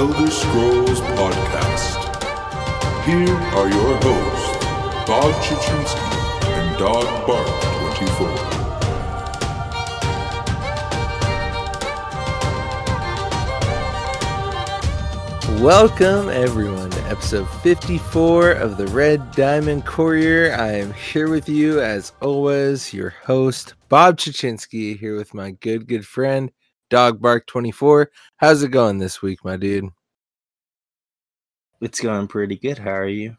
Elder Scrolls podcast. Here are your hosts, Bob Chichinske and Dog Bark 24. Welcome, everyone, to episode 54 of the Red Diamond Courier. I am here with you, as always, your host, Bob Chichinske, here with my good, good friend, Dog Bark 24. How's it going this week, my dude? It's going pretty good. How are you?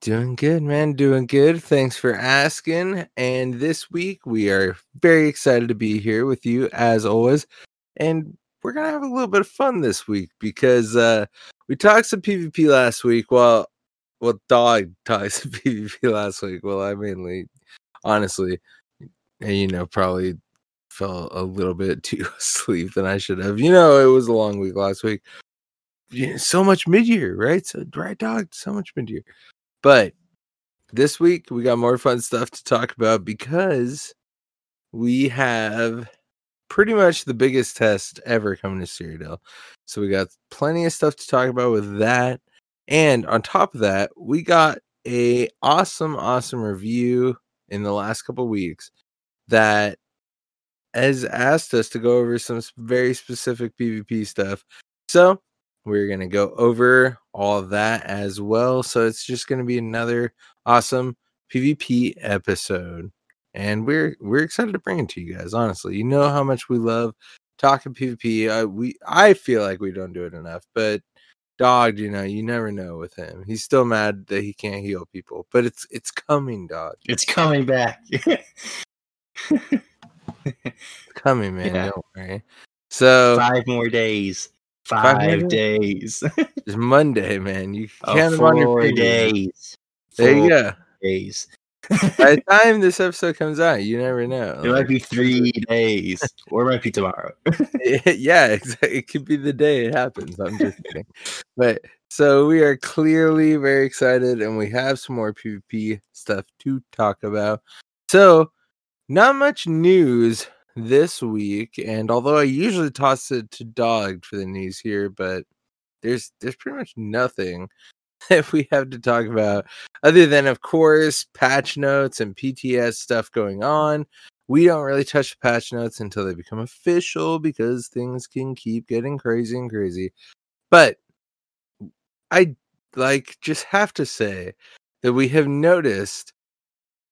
Doing good, man. Doing good. Thanks for asking. And this week, we are very excited to be here with you, as always. And we're gonna have a little bit of fun this week because uh we talked some PvP last week. Well, well, dog talked some PvP last week. Well, I mainly, honestly, and you know, probably fell a little bit too asleep than I should have. You know, it was a long week last week. So much mid year, right? So dry dog, so much mid year. But this week we got more fun stuff to talk about because we have pretty much the biggest test ever coming to Cyrodiil. So we got plenty of stuff to talk about with that. And on top of that, we got a awesome, awesome review in the last couple weeks that has asked us to go over some very specific PvP stuff. So we're gonna go over all that as well. So it's just gonna be another awesome PvP episode and we're we're excited to bring it to you guys. Honestly, you know how much we love talking PvP. Uh, we I feel like we don't do it enough, but dog, you know, you never know with him. He's still mad that he can't heal people, but it's it's coming, dog. It's coming back. It's coming, man. Yeah. Don't worry. So Five more days. Five Five, more days. it's Monday, man. You Oh, count them on your four fingers. days. There you go. Days. By the time this episode comes out, you never know. It might be three days, or it might be tomorrow. yeah, exactly. It could be the day it happens. I'm just kidding. But so we are clearly very excited and we have some more PvP stuff to talk about. So, not much news this week. And although I usually toss it to Dog for the news here, but there's there's pretty much nothing that we have to talk about other than of course patch notes and PTS stuff going on we don't really touch patch notes until they become official because things can keep getting crazy and crazy. But I like just have to say that we have noticed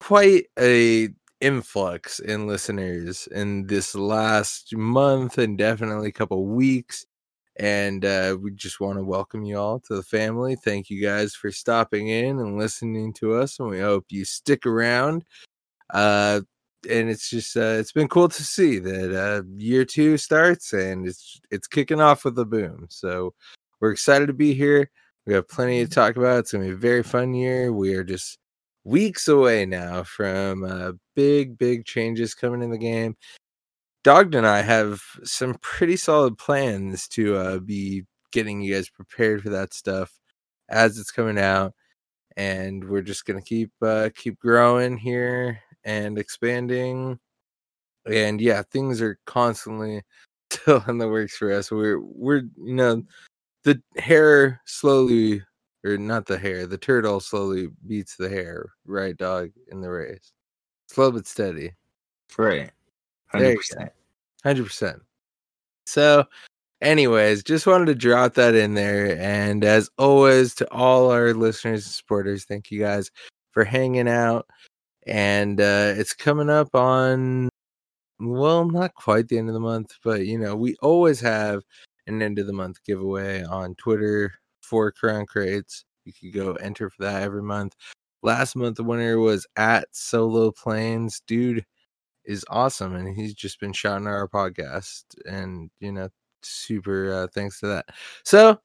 quite a influx in listeners in this last month and definitely a couple weeks and uh, we just want to welcome you all to the family thank you guys for stopping in and listening to us and we hope you stick around uh and it's just uh, it's been cool to see that uh, year two starts and it's it's kicking off with a boom. So we're excited to be here. We have plenty to talk about. It's gonna be a very fun year. We are just weeks away now from uh, big big changes coming in the game. Dog and I have some pretty solid plans to uh, be getting you guys prepared for that stuff as it's coming out and we're just gonna keep uh keep growing here and expanding and yeah things are constantly still in the works for us we're we're you know the hair slowly or not the hair the turtle slowly beats the hair right dog in the race slow but steady right. 100%. Hundred percent. So, anyways, just wanted to drop that in there. And as always, to all our listeners and supporters, thank you guys for hanging out. And uh, it's coming up on, well, not quite the end of the month, but you know, we always have an end of the month giveaway on Twitter for Crown Crates. You could go enter for that every month. Last month, the winner was at Solo Planes. Dude, is awesome and he's just been shouting our podcast and you know super uh, thanks to that. So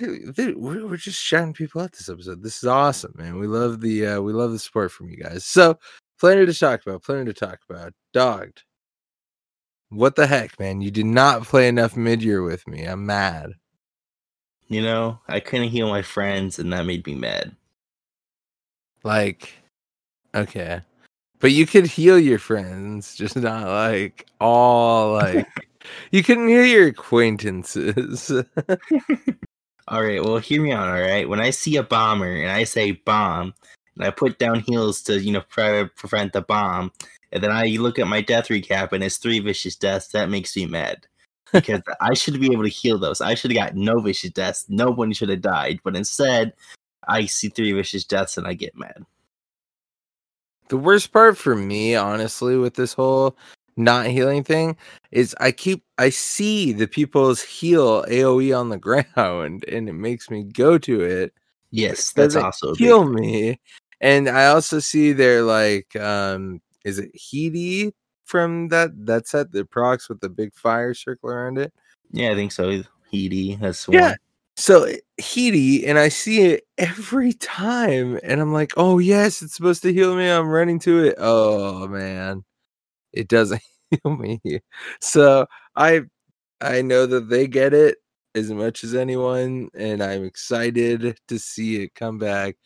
we're, just shouting people out this episode. This is awesome man. We love the uh, we love the support from you guys. So plenty to talk about plenty to talk about. Dogged. What the heck man? You did not play enough mid-year with me. I'm mad You know, I couldn't heal my friends, and that made me mad. like okay But you could heal your friends, just not like all like you couldn't heal your acquaintances. All right, well, hear me out. All right, when I see a bomber and I say bomb, and I put down heals to you know pre- prevent the bomb, and then I look at my death recap and it's three vicious deaths, that makes me mad because I should be able to heal those. I should have got no vicious deaths. No one should have died, but instead, I see three vicious deaths and I get mad. The worst part for me, honestly, with this whole not healing thing is I keep I see the people's heal AoE on the ground and it makes me go to it. Yes, that's also a big heal me. And I also see their like um is it Heedy from that that set the procs with the big fire circle around it? Yeah, I think so. Heedy, that's Yeah. one. So eh, Heedy, and I see it every time, and I'm like, oh yes, it's supposed to heal me. I'm running to it. Oh man, it doesn't heal me. So I I know that they get it as much as anyone, and I'm excited to see it come back,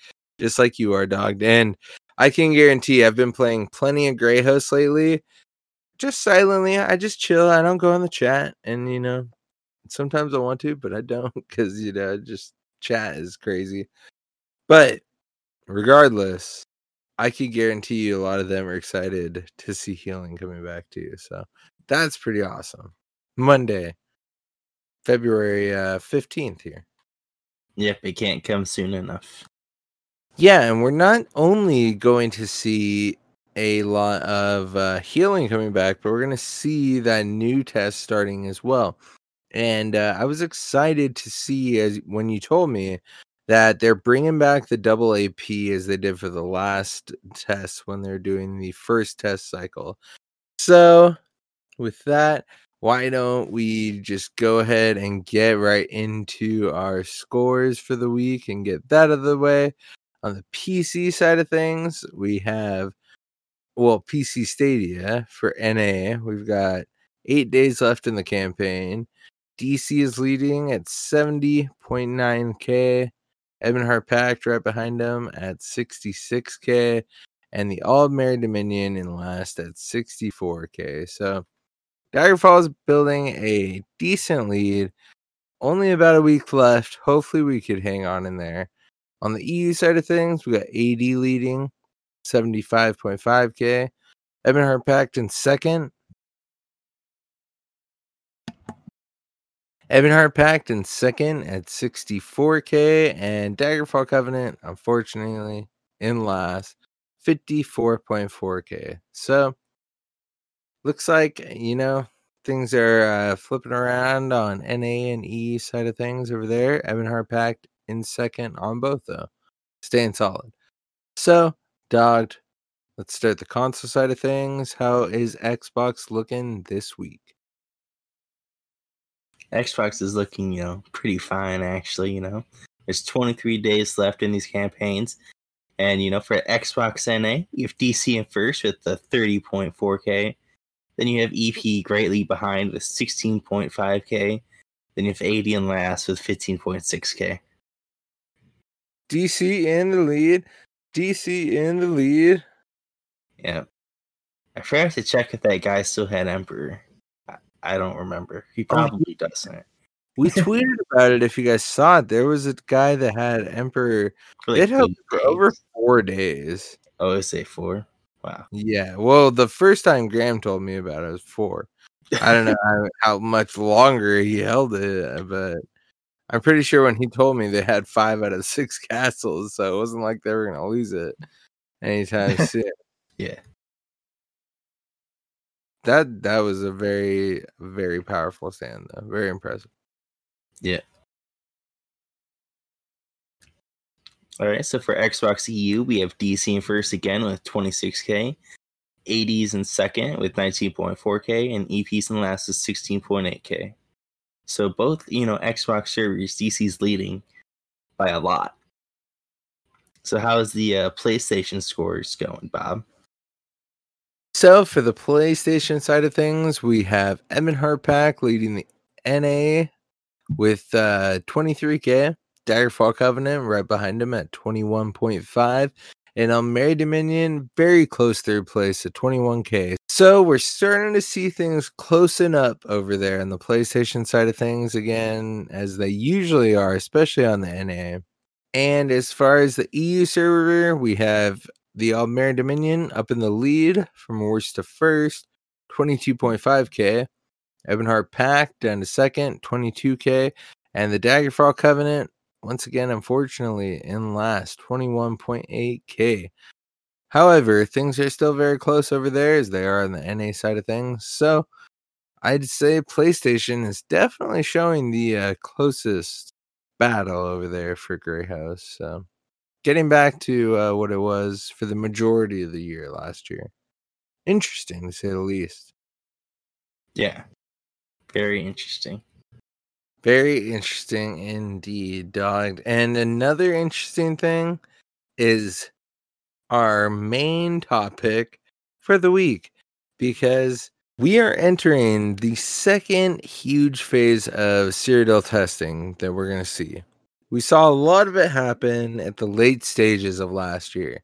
just like you are, dogged. And I can guarantee I've been playing plenty of Gray Host lately. Just silently, I just chill. I don't go in the chat, and you know, sometimes I want to, but I don't because you know, just chat is crazy. But regardless, I can guarantee you a lot of them are excited to see healing coming back to you. So that's pretty awesome. Monday, February uh, 15th here. Yep, it can't come soon enough. Yeah, and we're not only going to see a lot of uh, healing coming back, but we're going to see that new test starting as well. And uh, I was excited to see as when you told me that they're bringing back the double AP as they did for the last test when they're doing the first test cycle. So, with that, why don't we just go ahead and get right into our scores for the week and get that out of the way? On the PC side of things, we have well, PC Stadia for NA. We've got eight days left in the campaign. DC is leading at 70.9k. Ebonheart Pact right behind him at 66k. And the Aldmeri Dominion in last at 64k. So Daggerfall is building a decent lead. Only about a week left. Hopefully, we could hang on in there. On the EU side of things, we got AD leading 75.5k. Ebonheart Pact in second. Ebonheart Pact in second at 64k. And Daggerfall Covenant, unfortunately, in last 54.4k. So, looks like, you know, things are uh, flipping around on NA and E side of things over there. Ebonheart Pact in second on both, though, staying solid. So, dogged. Let's start the console side of things. How is Xbox looking this week? Xbox is looking, you know, pretty fine actually, you know. There's 23 days left in these campaigns. And, you know, for Xbox NA, you have DC in first with the 30.4K. Then you have EP greatly behind with 16.5K. Then you have AD in last with 15.6K. DC in the lead. DC in the lead. Yeah. I forgot to check if that guy still had Emperor. I, I don't remember. He Oh, probably doesn't. We tweeted about it if you guys saw it. There was a guy that had Emperor. For It held for over four days. Oh, it's a four. Wow. Yeah. Well, the first time Graham told me about it was four. I don't know how, how much longer he held it, but I'm pretty sure when he told me they had five out of six castles, so it wasn't like they were gonna lose it anytime soon. Yeah. That that was a very very powerful stand though. Very impressive. Yeah. All right, so for Xbox EU, we have DC in first again with 26k, 80s in second with 19.4k, and EPs in last is 16.8k. So both, you know, Xbox servers, DC's leading by a lot. So how's the uh, PlayStation scores going, Bob? So for the PlayStation side of things, we have Ebonheart Pact leading the NA with uh 23k. Daggerfall Covenant right behind him at 21.5. And on Aldmeri Dominion, very close third place at 21k. So we're starting to see things closing up over there on the PlayStation side of things again, as they usually are, especially on the NA. And as far as the EU server, we have the Aldmeri Dominion up in the lead from worst to first, 22.5k. Ebonheart Pact down to second, 22k. And the Daggerfall Covenant, once again, unfortunately, in last, 21.8k. However, things are still very close over there as they are on the NA side of things. So I'd say PlayStation is definitely showing the uh, closest battle over there for Gray Host. So getting back to uh, what it was for the majority of the year last year. Interesting to say the least. Yeah. Very interesting. Very interesting indeed, dog. And another interesting thing is our main topic for the week because we are entering the second huge phase of Cyrodiil testing that we're going to see. We saw a lot of it happen at the late stages of last year.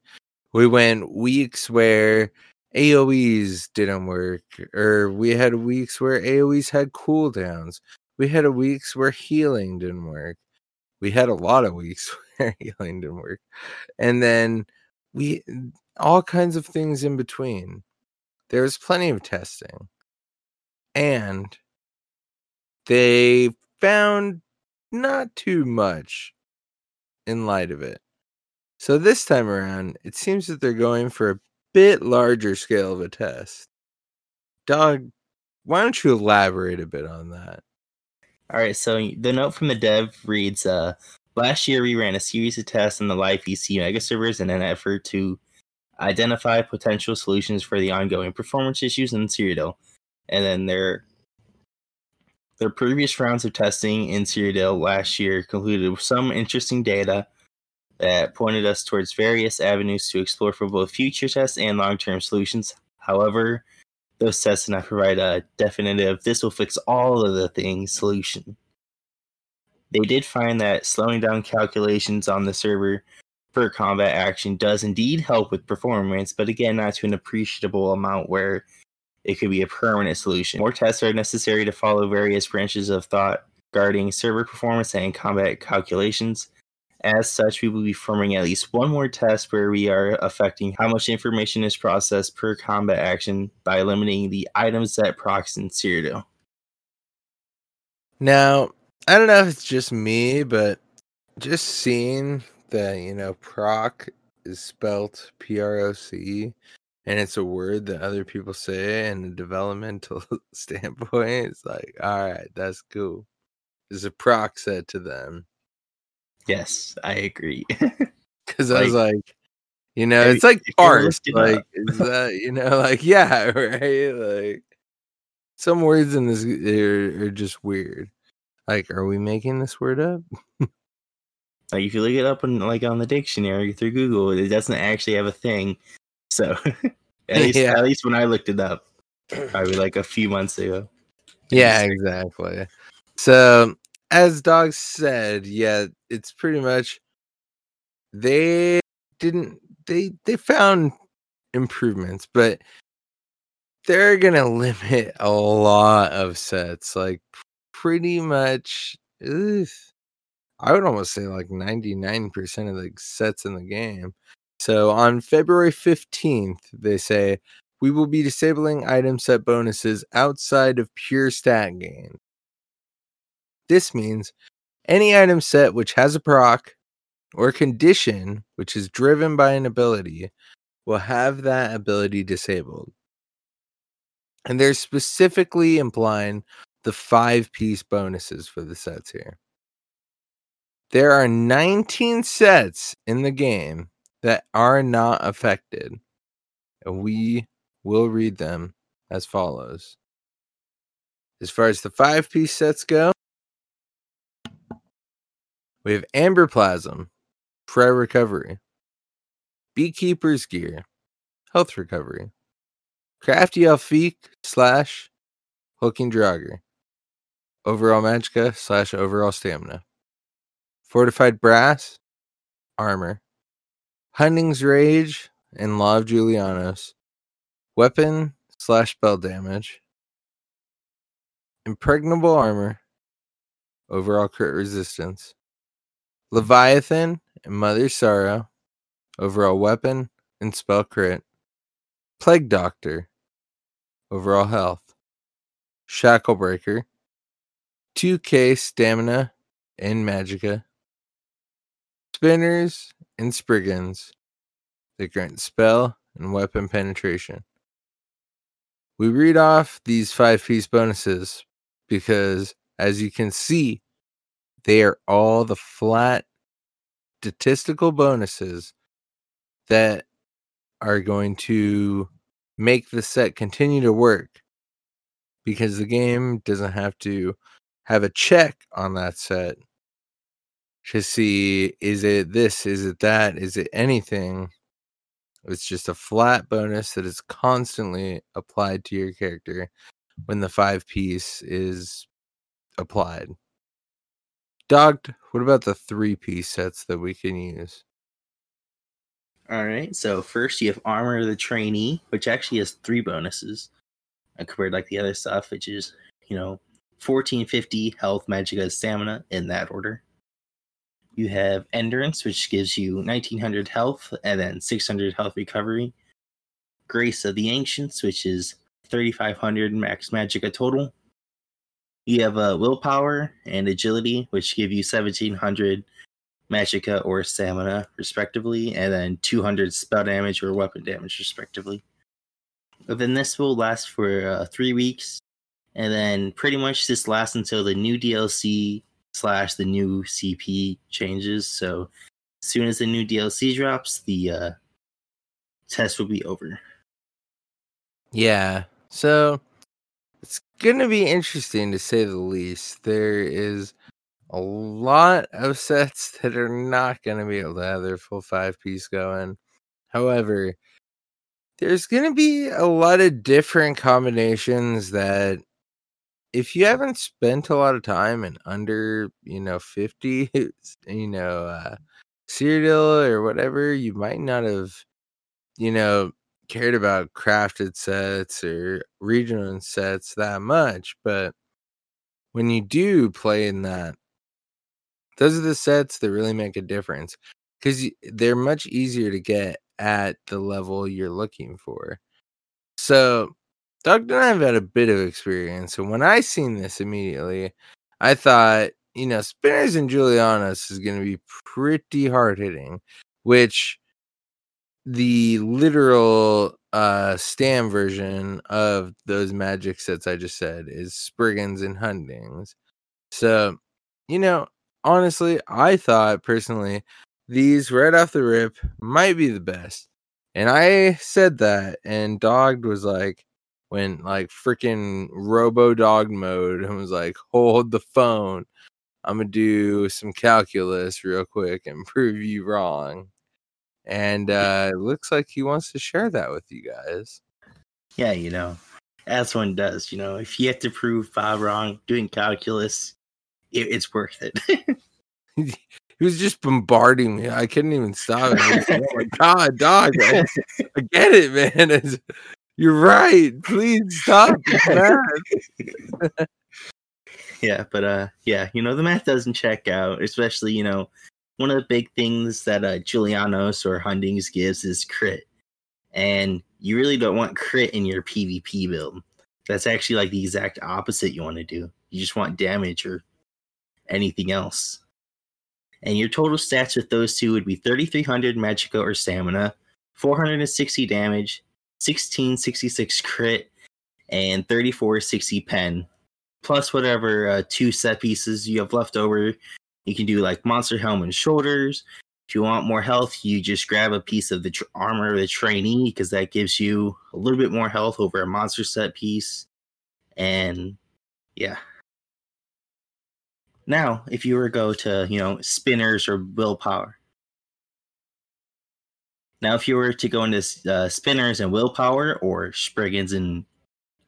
We went weeks where AoEs didn't work, or we had weeks where AoEs had cooldowns. We had weeks where healing didn't work. We had a lot of weeks where healing didn't work. And then we all kinds of things in between. There's plenty of testing. And they found not too much in light of it. So this time around, it seems that they're going for a bit larger scale of a test. Dog, why don't you elaborate a bit on that? All right, so the note from the dev reads uh, Last year, we ran a series of tests on the live VC mega servers in an effort to identify potential solutions for the ongoing performance issues in Cyrodiil. And then their their previous rounds of testing in Cyrodiil last year concluded with some interesting data that pointed us towards various avenues to explore for both future tests and long-term solutions. However, those tests did not provide a definitive this will fix all of the things solution. They did find that slowing down calculations on the server per combat action does indeed help with performance, but again, not to an appreciable amount where it could be a permanent solution. More tests are necessary to follow various branches of thought regarding server performance and combat calculations. As such, we will be forming at least one more test where we are affecting how much information is processed per combat action by eliminating the items that procs in Cyrodiil. Now, I don't know if it's just me, but just seeing that, you know, proc is spelt P R O C and it's a word that other people say in a developmental standpoint, it's like, all right, that's cool. Is a proc said to them. Yes, I agree. Because I was like, you know, it's like parse. Like, is that, you know, like, yeah, right? Like, some words in this eh, are, are just weird. Like, are we making this word up? like, if you look it up on like on the dictionary through Google, it doesn't actually have a thing. So, at least yeah. at least when I looked it up, probably like a few months ago. Yeah, exactly. So, as Dog said, yeah, it's pretty much they didn't they they found improvements, but they're gonna limit a lot of sets. Like pretty much ugh, I would almost say like 99% of the sets in the game. So on February 15th, they say we will be disabling item set bonuses outside of pure stat gain. This means any item set which has a proc or condition which is driven by an ability will have that ability disabled. And they're specifically implying the five piece bonuses for the sets here. There are 19 sets in the game that are not affected. And we will read them as follows. As far as the five piece sets go, we have Amberplasm, Prayer Recovery, Beekeeper's Gear, Health Recovery, Crafty Alfiq slash Hulking Draugr, Overall Magicka slash Overall Stamina, Fortified Brass, Armor, Hunding's Rage and Law of Julianos, Weapon slash spell damage, Impregnable Armor, overall crit resistance, Leviathan and Mother Sorrow, overall weapon and spell crit, Plague Doctor, overall health, Shacklebreaker, 2k stamina and magicka, Spinners and Spriggans that grant spell and weapon penetration. We read off these five piece bonuses because, as you can see, they are all the flat statistical bonuses that are going to make the set continue to work because the game doesn't have to have a check on that set to see is it this, is it that, is it anything. It's just a flat bonus that is constantly applied to your character when the five piece is applied. Dogged, what about the three piece sets that we can use? All right. So first you have Armor of the Trainee, which actually has three bonuses uh, compared like the other stuff, which is, you know, 1450 health, magicka, stamina in that order. You have Endurance, which gives you 1900 health and then 600 health recovery. Grace of the Ancients, which is 3500 max magicka total. You have uh, Willpower and Agility, which give you 1700 magicka or stamina, respectively, and then 200 spell damage or weapon damage, respectively. But then this will last for uh, three weeks, and then pretty much this lasts until the new DLC slash the new CP changes. So as soon as the new DLC drops, the uh, test will be over. Yeah. So it's going to be interesting to say the least. There is a lot of sets that are not going to be able to have their full five piece going. However, there's going to be a lot of different combinations that if you haven't spent a lot of time in under, you know, 50, you know, uh, Cyrodiil or whatever, you might not have, you know, cared about crafted sets or regional sets that much. But when you do play in that, those are the sets that really make a difference because they're much easier to get at the level you're looking for. So Doug and I have had a bit of experience, and when I seen this immediately, I thought, you know, Spinners and Julianos is going to be pretty hard hitting, which the literal uh Stam version of those magic sets I just said is Spriggans and Hundings. So, you know, honestly, I thought personally these right off the rip might be the best. And I said that, and Dogged was like, when like freaking robo dog mode and was like, hold the phone. I'm gonna do some calculus real quick and prove you wrong. And uh it looks like he wants to share that with you guys. Yeah, you know, as one does, you know, if you have to prove Bob wrong doing calculus, it, it's worth it. he was just bombarding me. I couldn't even stop it. oh my god, dog! I, I get it, man. It's, you're right. Please stop. yeah, but uh yeah, you know, the math doesn't check out, especially, you know, one of the big things that uh Julianos or Hundings gives is crit. And you really don't want crit in your PvP build. That's actually like the exact opposite you want to do. You just want damage or anything else. And your total stats with those two would be 3300 magicka or stamina, 460 damage, 1666 crit and 3460 pen. Plus whatever uh, two set pieces you have left over you can do like monster helm and shoulders. If you want more health you just grab a piece of the tr- armor of the trainee because that gives you a little bit more health over a monster set piece. And yeah. Now if you were to go to you know spinners or willpower now, if you were to go into uh, spinners and willpower or Spriggans and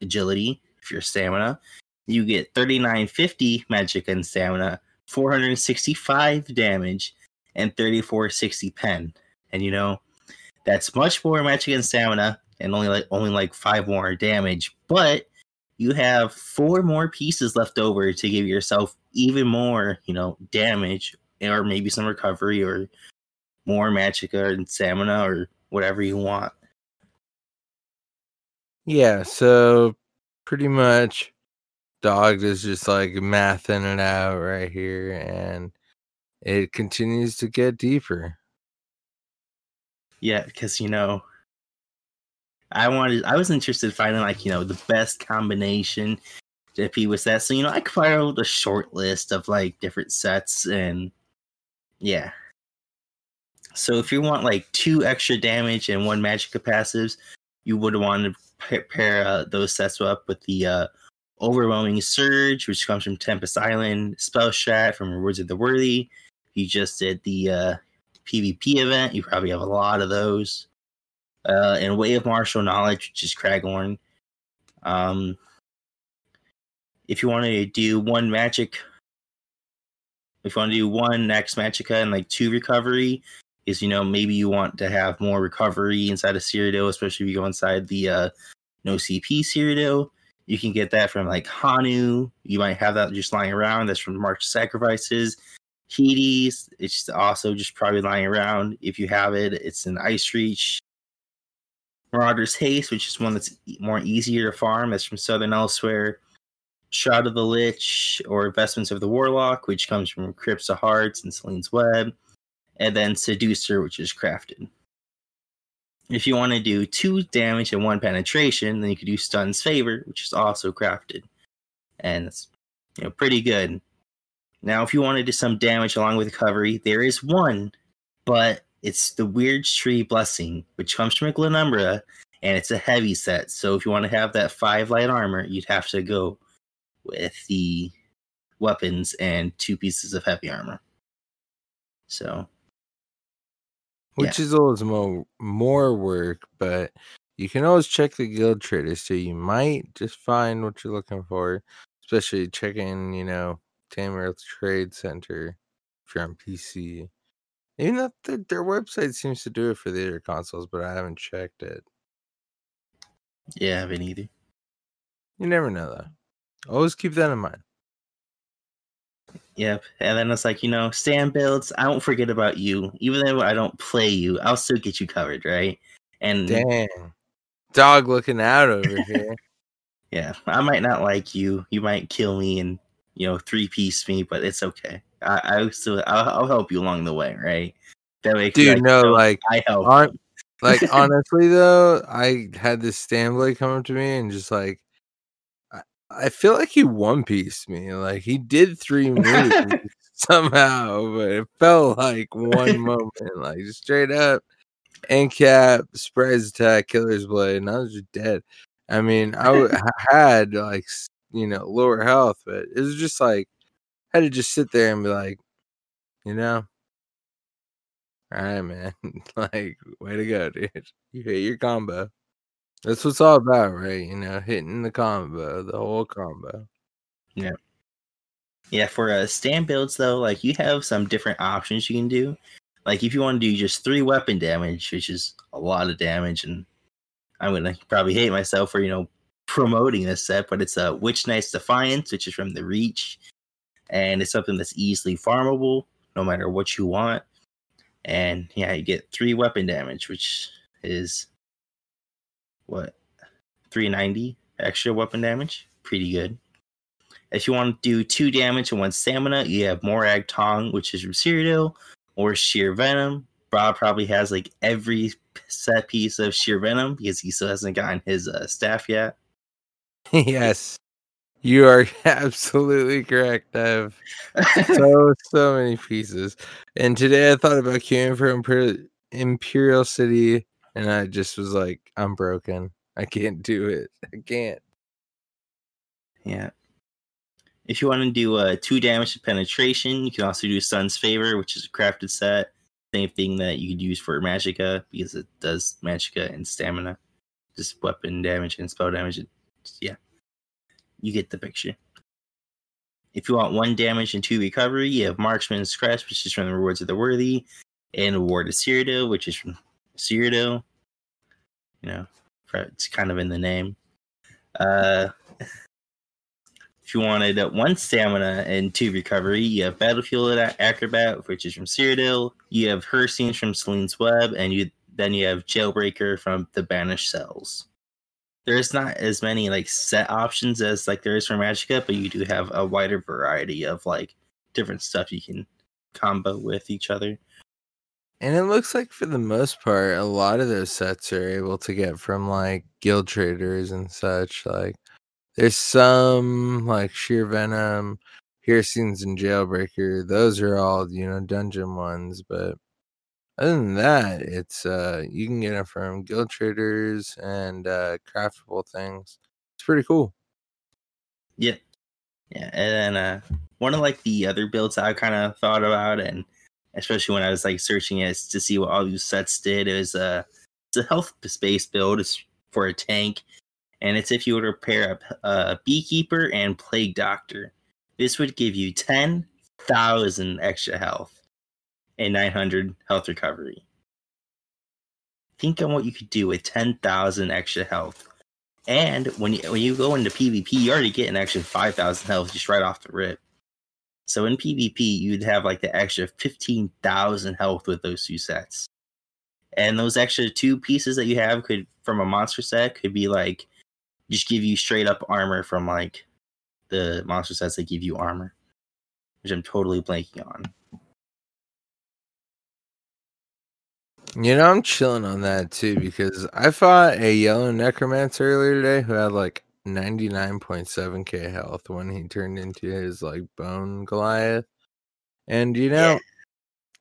agility, if you're stamina, you get 3950 magic and stamina, 465 damage, and 3460 pen. and you know that's much more magic and stamina, and only like only like five more damage. But you have four more pieces left over to give yourself even more, you know, damage or maybe some recovery or more magicka uh, and stamina or whatever you want. Yeah, so pretty much dog is just like mathing it out right here and it continues to get deeper. Yeah, because you know, I wanted, I was interested in finding like you know the best combination if he was that. So you know, I filed a short list of like different sets, and yeah. So if you want like two extra damage and one magic passives, you would want to pair, uh, those sets up with the uh, overwhelming surge, which comes from Tempest Island, spell strat from Rewards of the Worthy. If You just did the uh, PvP event. You probably have a lot of those. Uh, and Way of Martial Knowledge, which is Craghorn. Um, if you want to do one magic, if you want to do one next magicka and like two recovery, is you know maybe you want to have more recovery inside of Cyrodiil, especially if you go inside the uh, no CP Cyrodiil. You can get that from like Hanu. You might have that just lying around. That's from March Sacrifices. Hades, it's also just probably lying around. If you have it, it's an Icereach. Marauder's Haste, which is one that's more easier to farm. That's from Southern Elsweyr. Shroud of the Lich or Vestments of the Warlock, which comes from Crypts of Hearts and Selene's Web. And then Seducer, which is crafted. If you want to do two damage and one penetration, then you could do Stuhn's Favor, which is also crafted. And it's you know pretty good. Now, if you want to do some damage along with recovery, there is one, but it's the Wyrd Tree Blessing, which comes from Glenumbra, and it's a heavy set. So if you want to have that five light armor, you'd have to go with the weapons and two pieces of heavy armor. So, which yeah. is always more more work, but you can always check the guild traders, so you might just find what you're looking for. Especially checking, you know, Tamriel Trade Centre if you're on PC. Even though their, their website seems to do it for the other consoles, but I haven't checked it. Yeah, I haven't either. You never know though. Always keep that in mind. Yep. And then it's like, you know, stand builds, I won't forget about you. Even though I don't play you, I'll still get you covered, right? And Dang. Dog looking out over here. yeah, I might not like you. You might kill me and, you know, three piece me, but it's okay. I, I still, I'll, I'll help you along the way, right? That way, Dude, like, no, you know, like, I help. on- like honestly though, I had this stamblade come up to me and just like I, feel like he one pieced me. Like he did three moves somehow, but it felt like one moment, like just straight up end cap, surprise attack, killer's blade, and I was just dead. I mean, I w- I had like you know lower health, but it was just like I had to just sit there and be like, you know, all right, man, like way to go, dude. You hit your combo. That's what's all about, right? You know, hitting the combo, the whole combo. Yeah, Yeah, for uh, stand builds though, like you have some different options you can do. Like if you want to do just three weapon damage, which is a lot of damage, and I'm gonna probably hate myself for you know promoting this set, but it's a Witch Knight's Defiance, which is from the Reach, and it's something that's easily farmable no matter what you want. And yeah, you get three weapon damage, which is what 390 extra weapon damage. Pretty good. If you want to do two damage and one stamina, you have Morag Tong, which is from Cyrodiil, or Sheer Venom. Bob probably has like every set piece of Sheer Venom because he still hasn't gotten his uh, staff yet. yes, you are absolutely correct. I have so so many pieces, and today I thought about queuing for Imperial, Imperial City, and I just was like, I'm broken. I can't do it. I can't. Yeah. If you want to do uh, two damage to penetration, you can also do Stuhn's Favor, which is a crafted set. Same thing that you could use for Magicka because it does Magicka and stamina. Just weapon damage and spell damage. Yeah. You get the picture. If you want one damage and two recovery, you have Marksman's Crest, which is from the Rewards of the Worthy. and War of Cyrodiil, which is from Cyrodiil. You know, it's kind of in the name. Uh, if you wanted one stamina and two recovery, you have Battlefield Acrobat, which is from Cyrodiil. You have Hircines from Selene's Web, and you then you have Jailbreaker from the Banished Cells. There's not as many like set options as like there is for Magicka, but you do have a wider variety of like different stuff you can combo with each other. And it looks like for the most part, a lot of those sets are able to get from like guild traders and such. Like there's some like sheer venom, piercings and jailbreaker. Those are all, you know, dungeon ones, but other than that, it's uh you can get them from guild traders and uh craftable things. It's pretty cool. Yeah. Yeah. And then uh one of like the other builds I kind of thought about and especially when I was like searching it to see what all these sets did. It was a it's a health space build it's for a tank, and it's if you were to pair up a beekeeper and plague doctor. This would give you ten thousand extra health and nine hundred health recovery. Think on what you could do with ten thousand extra health. And when you when you go into PvP, you already get an extra five thousand health just right off the rip. So in PvP, you'd have like the extra 15,000 health with those two sets. And those extra two pieces that you have could from a monster set could be like just give you straight up armor from like the monster sets that give you armor, which I'm totally blanking on. You know, I'm chilling on that too because I fought a yellow necromancer earlier today who had like 99.7k health when he turned into his like bone Goliath. And you know, yeah.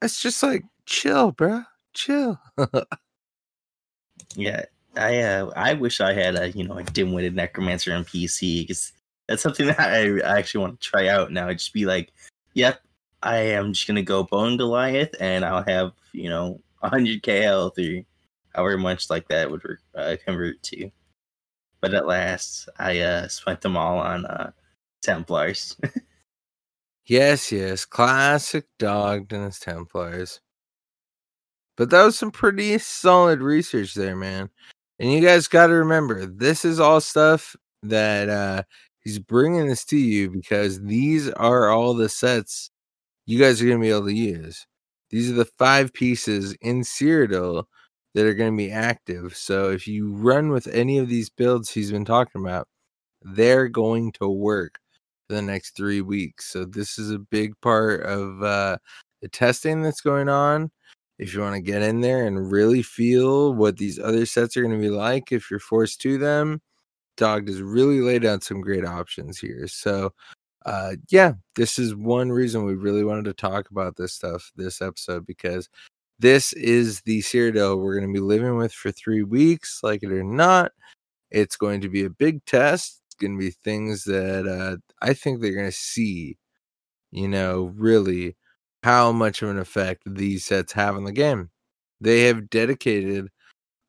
it's just like chill, bro. Chill. yeah. I uh, I wish I had a you know a dim-witted necromancer on PC because that's something that I, I actually want to try out now. I'd just be like, yep, I am just gonna go bone Goliath, and I'll have you know 100k health or however much like that would uh, convert to. But at last, I uh, spent them all on uh, Templars. yes, yes, classic dog and his Templars. But that was some pretty solid research there, man. And you guys got to remember, this is all stuff that uh, he's bringing this to you because these are all the sets you guys are going to be able to use. These are the five pieces in Cyrodiil that are going to be active. So if you run with any of these builds he's been talking about, they're going to work for the next three weeks. So this is a big part of uh, the testing that's going on. If you want to get in there and really feel what these other sets are going to be like, if you're forced to them, Dog has really laid out some great options here. So, uh, yeah, this is one reason we really wanted to talk about this stuff this episode because this is the Cyrodiil we're going to be living with for three weeks, like it or not. It's going to be a big test. It's going to be things that uh, I think they're going to see, you know, really how much of an effect these sets have on the game. They have dedicated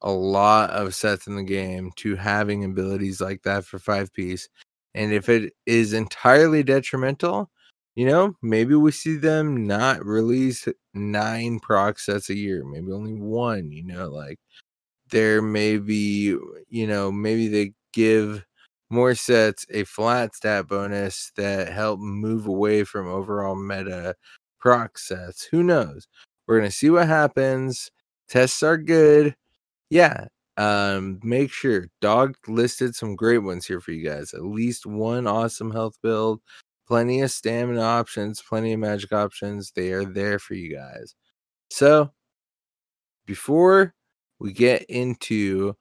a lot of sets in the game to having abilities like that for five piece. And if it is entirely detrimental, you know, maybe we see them not release nine proc sets a year, maybe only one, you know, like there may be, you know, maybe they give more sets a flat stat bonus that help move away from overall meta proc sets. Who knows? We're going to see what happens. Tests are good. Yeah. Um, make sure dog listed some great ones here for you guys. At least one awesome health build, plenty of stamina options, plenty of magic options. They are there for you guys. So, before we get into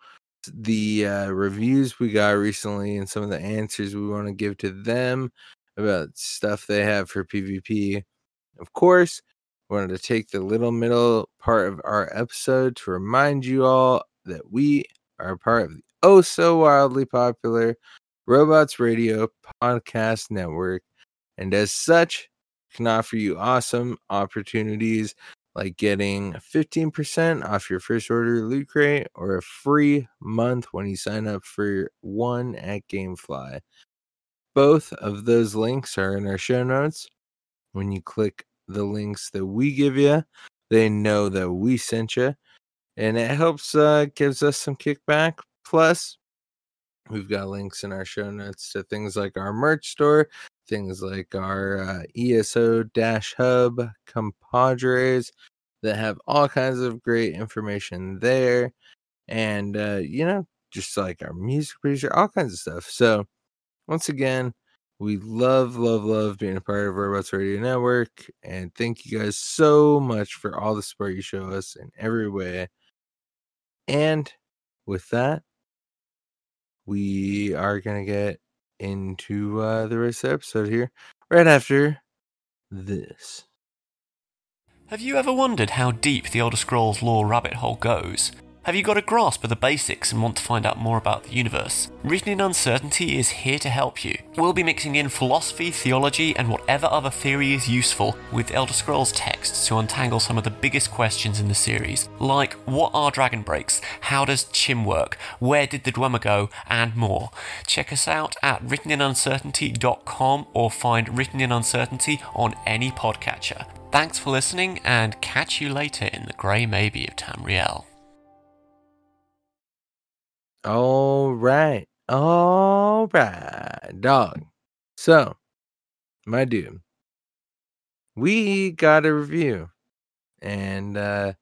the uh, reviews we got recently and some of the answers we want to give to them about stuff they have for PvP, of course, we wanted to take the little middle part of our episode to remind you all that we are part of the oh so wildly popular Robots Radio podcast network and as such can offer you awesome opportunities like getting 15% off your first order loot crate or a free month when you sign up for one at Gamefly. Both of those links are in our show notes. When you click the links that we give you, they know that we sent you, and it helps uh, gives us some kickback. Plus, we've got links in our show notes to things like our merch store, things like our uh, ESO Dash Hub compadres that have all kinds of great information there, and uh, you know, just like our music producer, all kinds of stuff. So, once again, we love, love, love being a part of Robots Radio Network. And thank you guys so much for all the support you show us in every way. And with that, we are going to get into uh, the rest of the episode here right after this. Have you ever wondered how deep the Elder Scrolls lore rabbit hole goes? Have you got a grasp of the basics and want to find out more about the universe? Written in Uncertainty is here to help you. We'll be mixing in philosophy, theology, and whatever other theory is useful with Elder Scrolls texts to untangle some of the biggest questions in the series, like what are dragon breaks, how does Chim work, where did the Dwemer go, and more. Check us out at writteninuncertainty.com or find Written in Uncertainty on any podcatcher. Thanks for listening, and catch you later in the Grey Maybe of Tamriel. All right. All right, dog. So, my dude, we got a review. And uh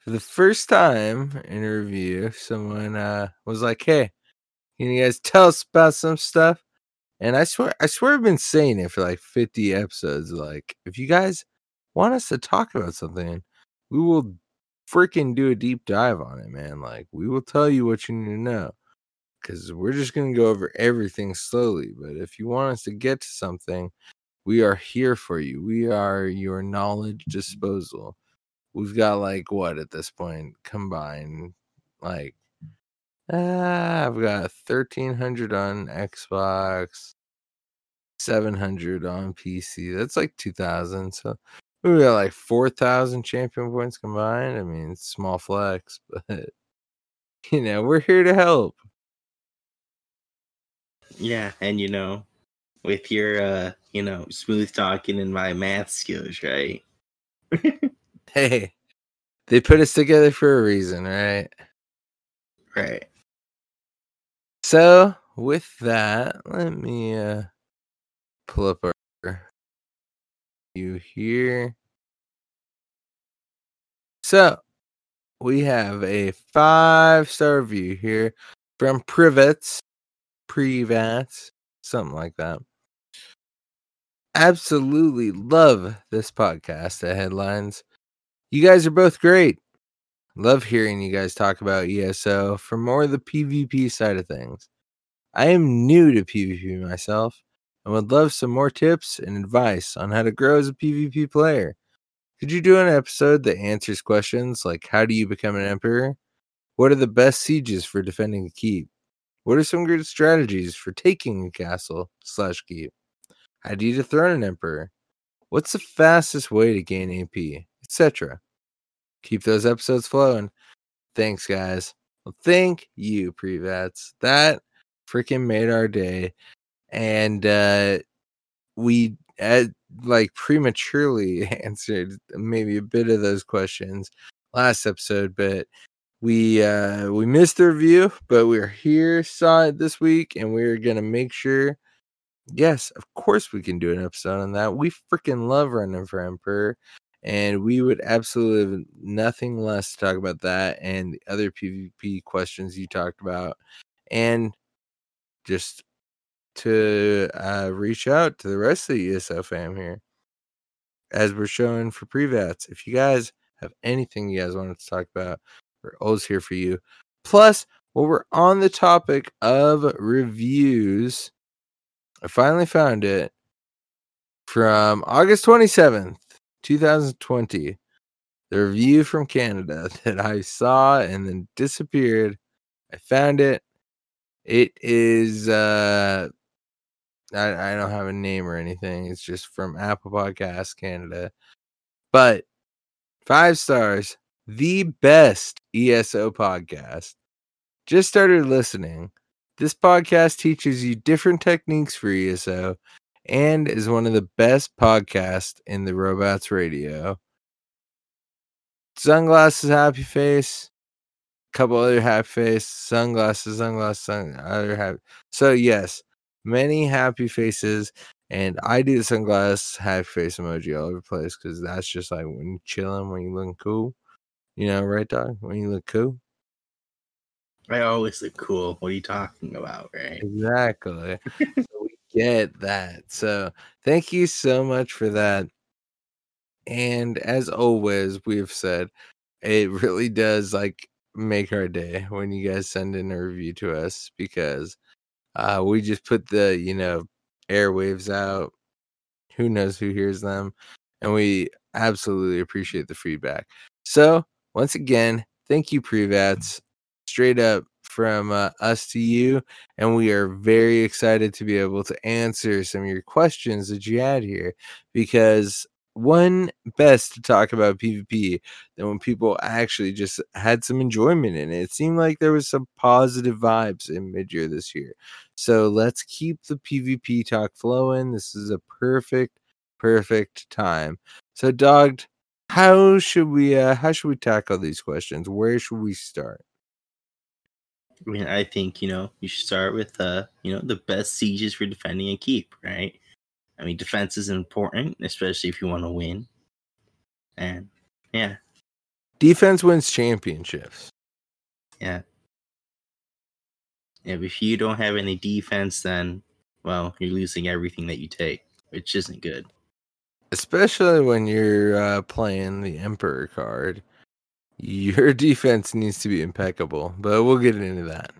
for the first time in a review, someone uh was like, Hey, can you guys tell us about some stuff? And I swear I swear I've been saying it for like 50 episodes. Like, if you guys want us to talk about something, we will freaking do a deep dive on it, man. Like we will tell you what you need to know because we're just going to go over everything slowly. But if you want us to get to something, we are here for you. We are your knowledge disposal. We've got like what at this point combined, like uh, I've got thirteen hundred on Xbox, seven hundred on PC. That's like two thousand. So we got like 4,000 champion points combined. I mean, it's small flex, but you know, we're here to help. Yeah, and you know, with your uh, you know, smooth talking and my math skills, right? hey, they put us together for a reason, right? Right. So, with that, let me uh pull up our you here. So we have a five star review here from Privets, Privats, something like that. Absolutely love this podcast The headlines. You guys are both great. Love hearing you guys talk about ESO for more of the PvP side of things. I am new to PvP myself and would love some more tips and advice on how to grow as a PvP player. Could you do an episode that answers questions like how do you become an emperor? What are the best sieges for defending a keep? What are some good strategies for taking a castle slash keep? How do you dethrone an emperor? What's the fastest way to gain AP? Etc. Keep those episodes flowing. Thanks, guys. Well, thank you, Prevats. That freaking made our day and uh, we uh, like prematurely answered maybe a bit of those questions last episode, but we uh we missed the review, but we're here, saw it this week, and we're gonna make sure. Yes, of course we can do an episode on that. We freaking love running for Emperor, and we would absolutely have nothing less to talk about that and the other PvP questions you talked about, and just to uh, reach out to the rest of the ESO fam here, as we're showing for prevats. If you guys have anything you guys wanted to talk about, we're always here for you. Plus, while we're on the topic of reviews, I finally found it from August 27th, 2020. The review from Canada that I saw and then disappeared. I found it. It is uh I, I don't have a name or anything. It's just from Apple Podcasts Canada. But five stars, the best ESO podcast. Just started listening. This podcast teaches you different techniques for ESO and is one of the best podcasts in the Robots Radio. sunglasses, happy face, couple other happy face, sunglasses, sunglasses, sun, other happy. So yes, many happy faces, and I do the sunglass happy face emoji all over the place because that's just like when you're chilling, when you're looking cool, you know, right, dog? When you look cool. I always look cool. What are you talking about, right? Exactly. so we get that. So thank you so much for that. And as always, we've said it really does like make our day when you guys send in a review to us because uh we just put the, you know, airwaves out. Who knows who hears them? And we absolutely appreciate the feedback. So, once again, thank you, Prevats. Straight up from uh, us to you. And we are very excited to be able to answer some of your questions that you had here because one best to talk about PvP than when people actually just had some enjoyment in it. It seemed like there was some positive vibes in mid year this year. So let's keep the PvP talk flowing. This is a perfect, perfect time. So, dogged, how should we uh how should we tackle these questions? Where should we start? I mean, I think you know you should start with uh, you know, the best sieges for defending and keep, right? I mean, defense is important, especially if you want to win. And yeah, Defense wins championships. yeah. Yeah, if you don't have any defense, then well, you're losing everything that you take, which isn't good. Especially when you're uh, playing the Emperor card. Your defense needs to be impeccable, but we'll get into that.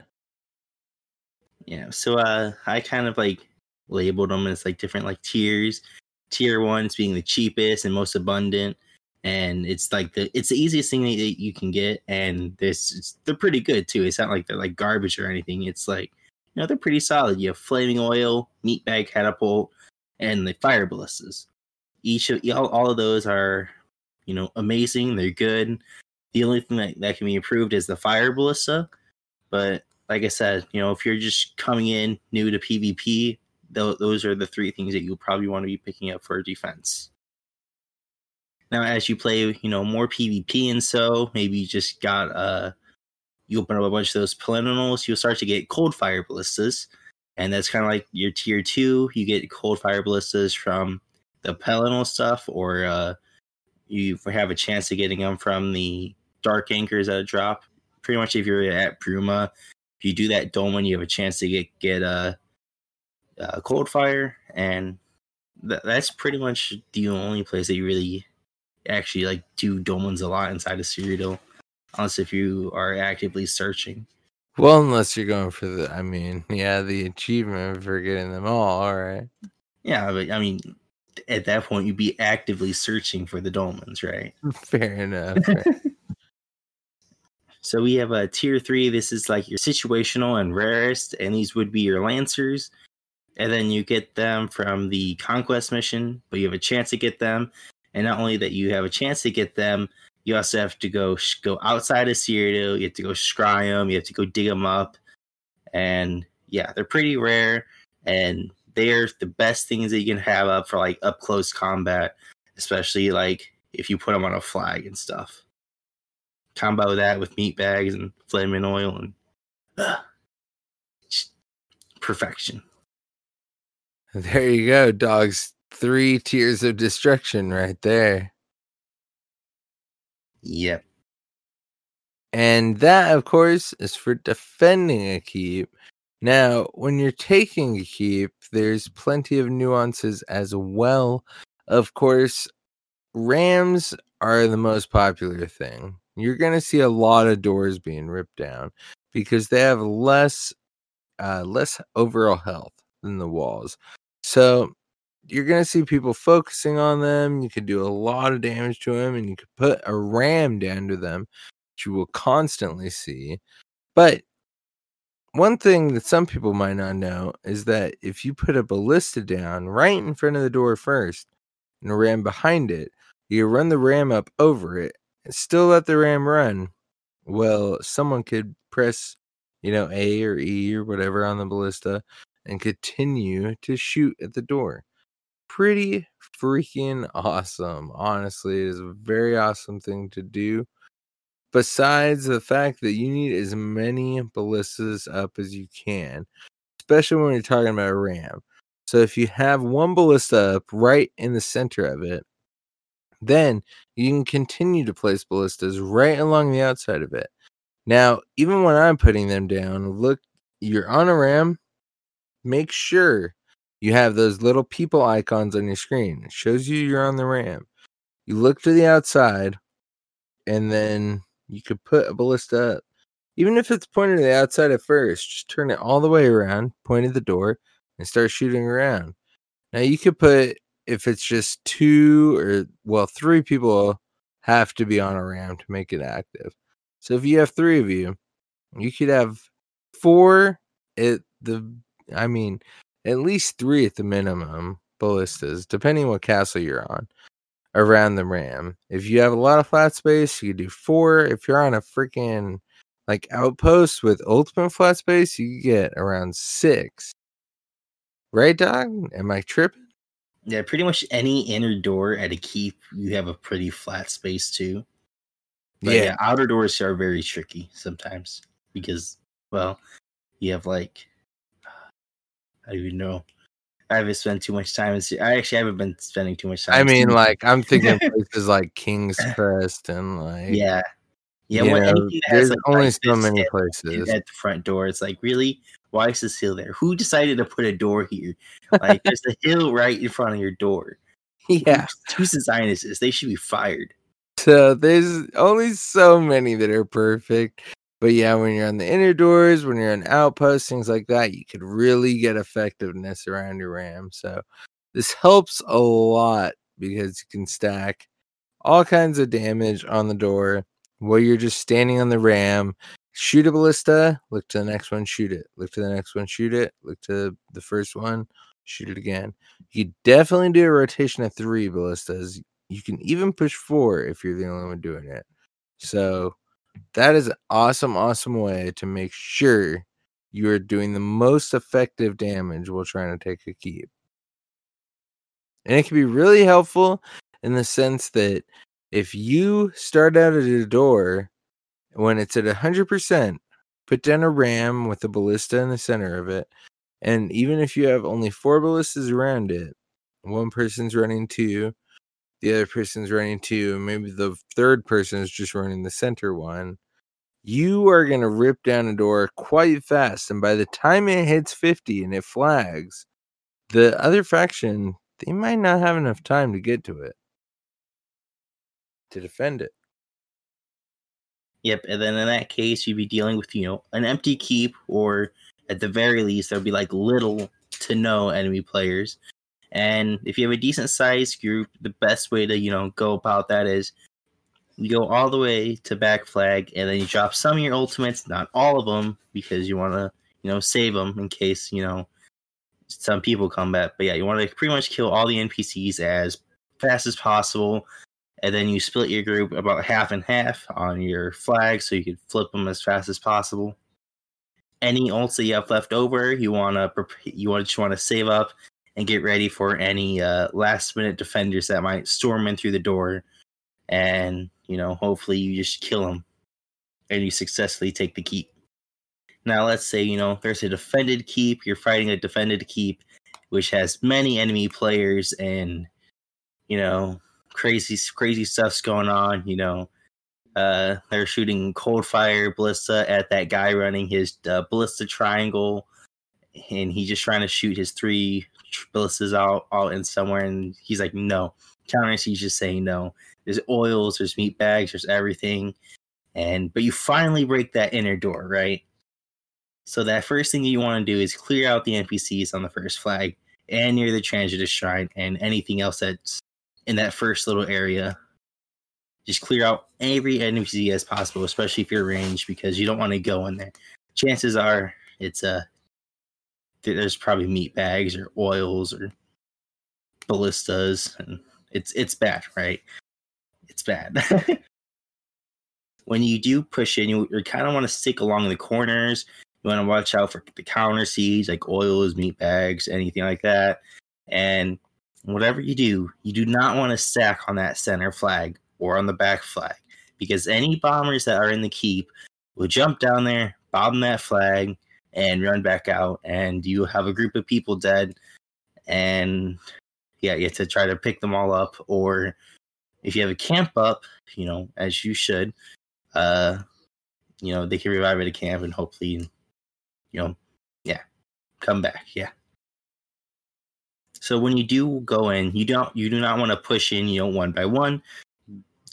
Yeah, so uh, I kind of like labeled them as like different like tiers. Tier ones being the cheapest and most abundant, and it's like the it's the easiest thing that you can get, and this they're pretty good too. It's not like they're like garbage or anything. It's like you know they're pretty solid. You have flaming oil, meatbag catapult, and the fire ballistas. Each of all, all of those are you know amazing. They're good. The only thing that, that can be improved is the fire ballista, but like I said, you know, if you're just coming in new to PvP, th- those are the three things that you'll probably want to be picking up for defense. Now, as you play, you know, more PvP and so maybe you just got uh, you open up a bunch of those Pelinals, you'll start to get cold fire ballistas, and that's kind of like your tier two. You get cold fire ballistas from the Pelinal stuff, or uh, you have a chance of getting them from the dark anchors that drop. Pretty much, if you're at Bruma, if you do that dome you have a chance to get get a, a cold fire, and th- that's pretty much the only place that you really actually like do dolmens a lot inside of Cyrodiil, unless if you are actively searching. Well, unless you're going for the, I mean, yeah, the achievement for getting them all. All right. Yeah, but I mean, at that point, you'd be actively searching for the dolmens, right? Fair enough. So we have a tier three. This is like your situational and rarest, and these would be your lancers. And then you get them from the conquest mission, but you have a chance to get them. And not only that, you have a chance to get them, you also have to go go outside of Cyrodiil. You have to go scry them. You have to go dig them up. And yeah, they're pretty rare, and they're the best things that you can have up for like up close combat, especially like if you put them on a flag and stuff combo that with meat bags and flaming oil and uh, perfection. There you go, dogs. Three tiers of destruction right there. Yep. And that, of course, is for defending a keep. Now, when you're taking a keep, there's plenty of nuances as well. Of course, Rams are the most popular thing. You're going to see a lot of doors being ripped down because they have less uh, less overall health than the walls. So you're going to see people focusing on them. You could do a lot of damage to them, and you could put a ram down to them, which you will constantly see. But one thing that some people might not know is that if you put a ballista down right in front of the door first and a ram behind it, you run the ram up over it and still let the ram run. Well, someone could press, you know, A or E or whatever on the ballista and continue to shoot at the door. pretty freaking awesome. Honestly, it is a very awesome thing to do. Besides the fact that you need as many ballistas up as you can, especially when you're talking about a ram. So if you have one ballista up right in the center of it, then you can continue to place ballistas right along the outside of it. Now, even when I'm putting them down, look, you're on a ram, make sure you have those little people icons on your screen. It shows you you're on the ram. You look to the outside, and then you could put a ballista up. Even if it's pointed to the outside at first, just turn it all the way around, point at the door, and start shooting around. Now you could put if it's just two or well, three people have to be on a ram to make it active. So if you have three of you, you could have four at the I mean, at least three at the minimum ballistas, depending what castle you're on, around the ram. If you have a lot of flat space, you do four. If you're on a freaking like outpost with ultimate flat space, you get around six. Right, dog? Am I tripping? Yeah, pretty much any inner door at a keep, you have a pretty flat space too. But yeah. yeah, outer doors are very tricky sometimes because, well, you have like, I don't even know. I haven't spent too much time. In, I actually haven't been spending too much time. I mean, like I'm thinking places like King's Crest and like yeah, yeah. When know, there's like, only so many places. at the front door. It's like, really? Why is this hill there? Who decided to put a door here? Like, there's a hill right in front of your door. Yeah. Whose, whose design is this? They should be fired. So there's only so many that are perfect. But yeah, when you're on the inner doors, when you're on outposts, things like that, you could really get effectiveness around your RAM. So this helps a lot because you can stack all kinds of damage on the door while you're just standing on the RAM. Shoot a ballista, look to the next one, shoot it. Look to the next one, shoot it. Look to the first one, shoot it again. You definitely do a rotation of three ballistas. You can even push four if you're the only one doing it. So that is an awesome, awesome way to make sure you are doing the most effective damage while trying to take a keep. And it can be really helpful in the sense that if you start out at a door when it's at 100%, put down a ram with a ballista in the center of it. And even if you have only four ballistas around it, one person's running two, the other person's running two, and maybe the third person is just running the center one. You are going to rip down a door quite fast. And by the time it hits 50 and it flags, the other faction, they might not have enough time to get to it to defend it. Yep. And then in that case, you'd be dealing with, you know, an empty keep, or at the very least, there'd be like little to no enemy players. And if you have a decent sized group, the best way to, you know, go about that is you go all the way to back flag and then you drop some of your ultimates, not all of them, because you want to, you know, save them in case, you know, some people come back. But yeah, you want to pretty much kill all the NPCs as fast as possible. And then you split your group about half and half on your flag so you can flip them as fast as possible. Any ults that you have left over, you want to you want just want to save up and get ready for any uh, last minute defenders that might storm in through the door. And, you know, hopefully you just kill them and you successfully take the keep. Now, let's say, you know, there's a defended keep, you're fighting a defended keep, which has many enemy players and, you know, crazy, crazy stuff's going on, you know. Uh, they're shooting cold fire ballista at that guy running his uh, ballista triangle, and he's just trying to shoot his three ballistas out out in somewhere, and he's like, no. Counters, he's just saying no. There's oils, there's meat bags, there's everything, and but you finally break that inner door, right? So that first thing you want to do is clear out the NPCs on the first flag and near the transitus shrine and anything else that's in that first little area. Just clear out every NPC as possible, especially if you're ranged, because you don't want to go in there. Chances are it's a there's probably meat bags or oils or ballistas, and it's it's bad, right? It's bad. when you do push in, you, you kind of want to stick along the corners. You want to watch out for the counter siege, like oils, meat bags, anything like that. And whatever you do, you do not want to stack on that center flag or on the back flag because any bombers that are in the keep will jump down there, bomb that flag, and run back out, and you have a group of people dead. And yeah, you have to try to pick them all up, or if you have a camp up, you know, as you should, uh, you know, they can revive at a camp and hopefully, you know, yeah, come back. Yeah. So when you do go in, you don't you do not want to push in, you know, one by one.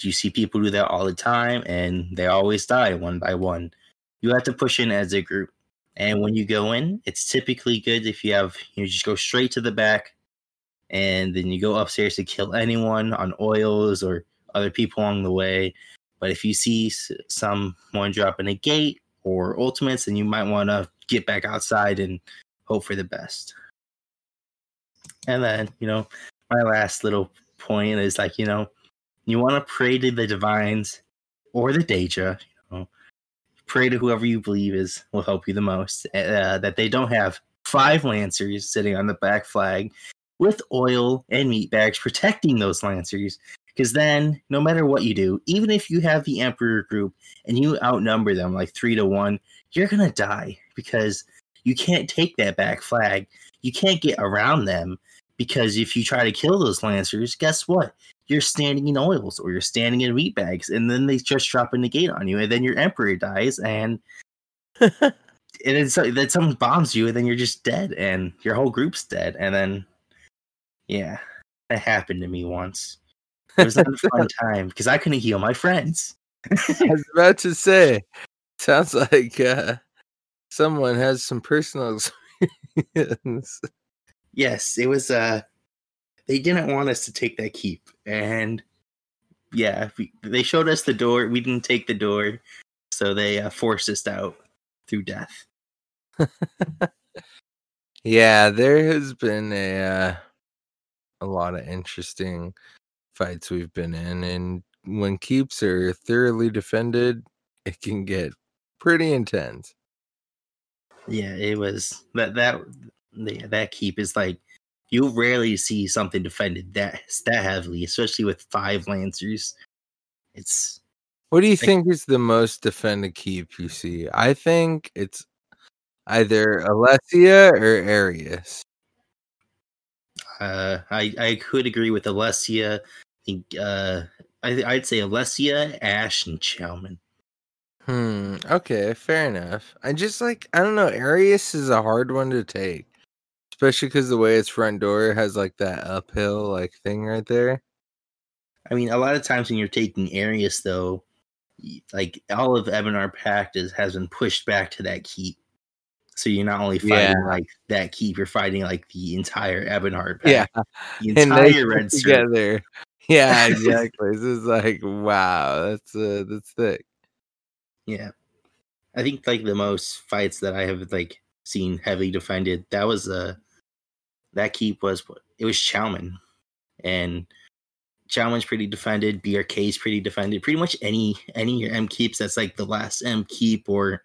You see people do that all the time and they always die one by one. You have to push in as a group. And when you go in, it's typically good if you have you just go straight to the back and then you go upstairs to kill anyone on oils or other people along the way. But if you see someone dropping a gate or ultimates, then you might want to get back outside and hope for the best. And then, you know, my last little point is like, you know, you want to pray to the divines or the Daedra, pray to whoever you believe is will help you the most. Uh, that they don't have five lancers sitting on the back flag with oil and meat bags protecting those lancers. Because then, no matter what you do, even if you have the Emperor group and you outnumber them like three to one, you're gonna die because you can't take that back flag. You can't get around them because if you try to kill those lancers, guess what? You're standing in oils or you're standing in meat bags, and then they just drop a negate on you, and then your emperor dies, and and then, so, then someone bombs you, and then you're just dead, and your whole group's dead, and then yeah, that happened to me once. It was not a fun time because I couldn't heal my friends. I was about to say, sounds like uh, someone has some personal experience. yes, it was. Uh, they didn't want us to take that keep, and yeah, we, they showed us the door. We didn't take the door, so they uh, forced us out through death. yeah, there has been a uh, a lot of interesting fights we've been in, and when keeps are thoroughly defended, it can get pretty intense. Yeah, it was that that yeah, that keep is like you rarely see something defended that that heavily, especially with five lancers. It's What do you Like- think is the most defended keep you see? I think it's either Alessia or Arrius. uh I I could agree with Alessia. I think uh I I'd say Alessia, Ash, and Chalman. Hmm. Okay, fair enough. I just like I don't know. Arius is a hard one to take, especially because the way its front door has like that uphill like thing right there. I mean, a lot of times when you're taking Arrius, though, like all of Ebonheart Pact is, has been pushed back to that keep. So you're not only fighting Yeah. like that keep, you're fighting like the entire Yeah, Pact, Yeah, the entire Red together. Yeah, exactly. this is like wow. That's uh, that's thick. Yeah, I think like the most fights that I have like seen heavily defended. That was uh that keep was it was Chalman, and Chalman's pretty defended. BRK's pretty defended. Pretty much any any your M keeps that's like the last M keep, or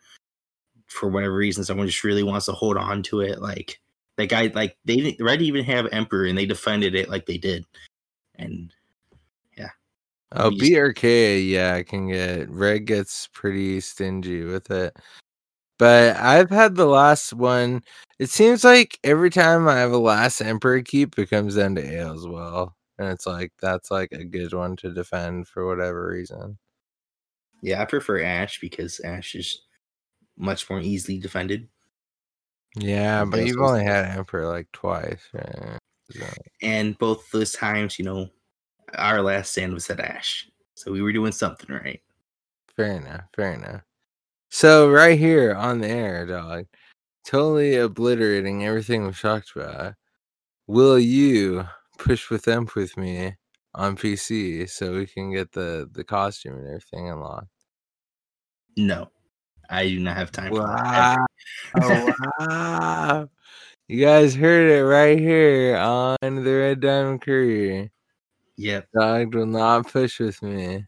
for whatever reason someone just really wants to hold on to it. Like that guy, like they didn't Red even have Emperor, and they defended it like they did, and yeah. Oh, BRK, yeah, I can get Red gets pretty stingy with it. But I've had the last one. It seems like every time I have a last Emperor keep, it comes down to Aleswell. And it's like that's like a good one to defend for whatever reason. yeah, I prefer Ash because Ash is much more easily defended. Yeah, but you've only had Emperor like twice, right? So- and both those times, you know, our last stand was at Ash, so we were doing something right. Fair enough. Fair enough. So right here on the air, dog, totally obliterating everything we've talked about. Will you push with them with me on PC so we can get the the costume and everything unlocked? No, I do not have time for that. Wow! Oh, wow! You guys heard it right here on the Red Diamond Courier. Yep. Dog will not push with me.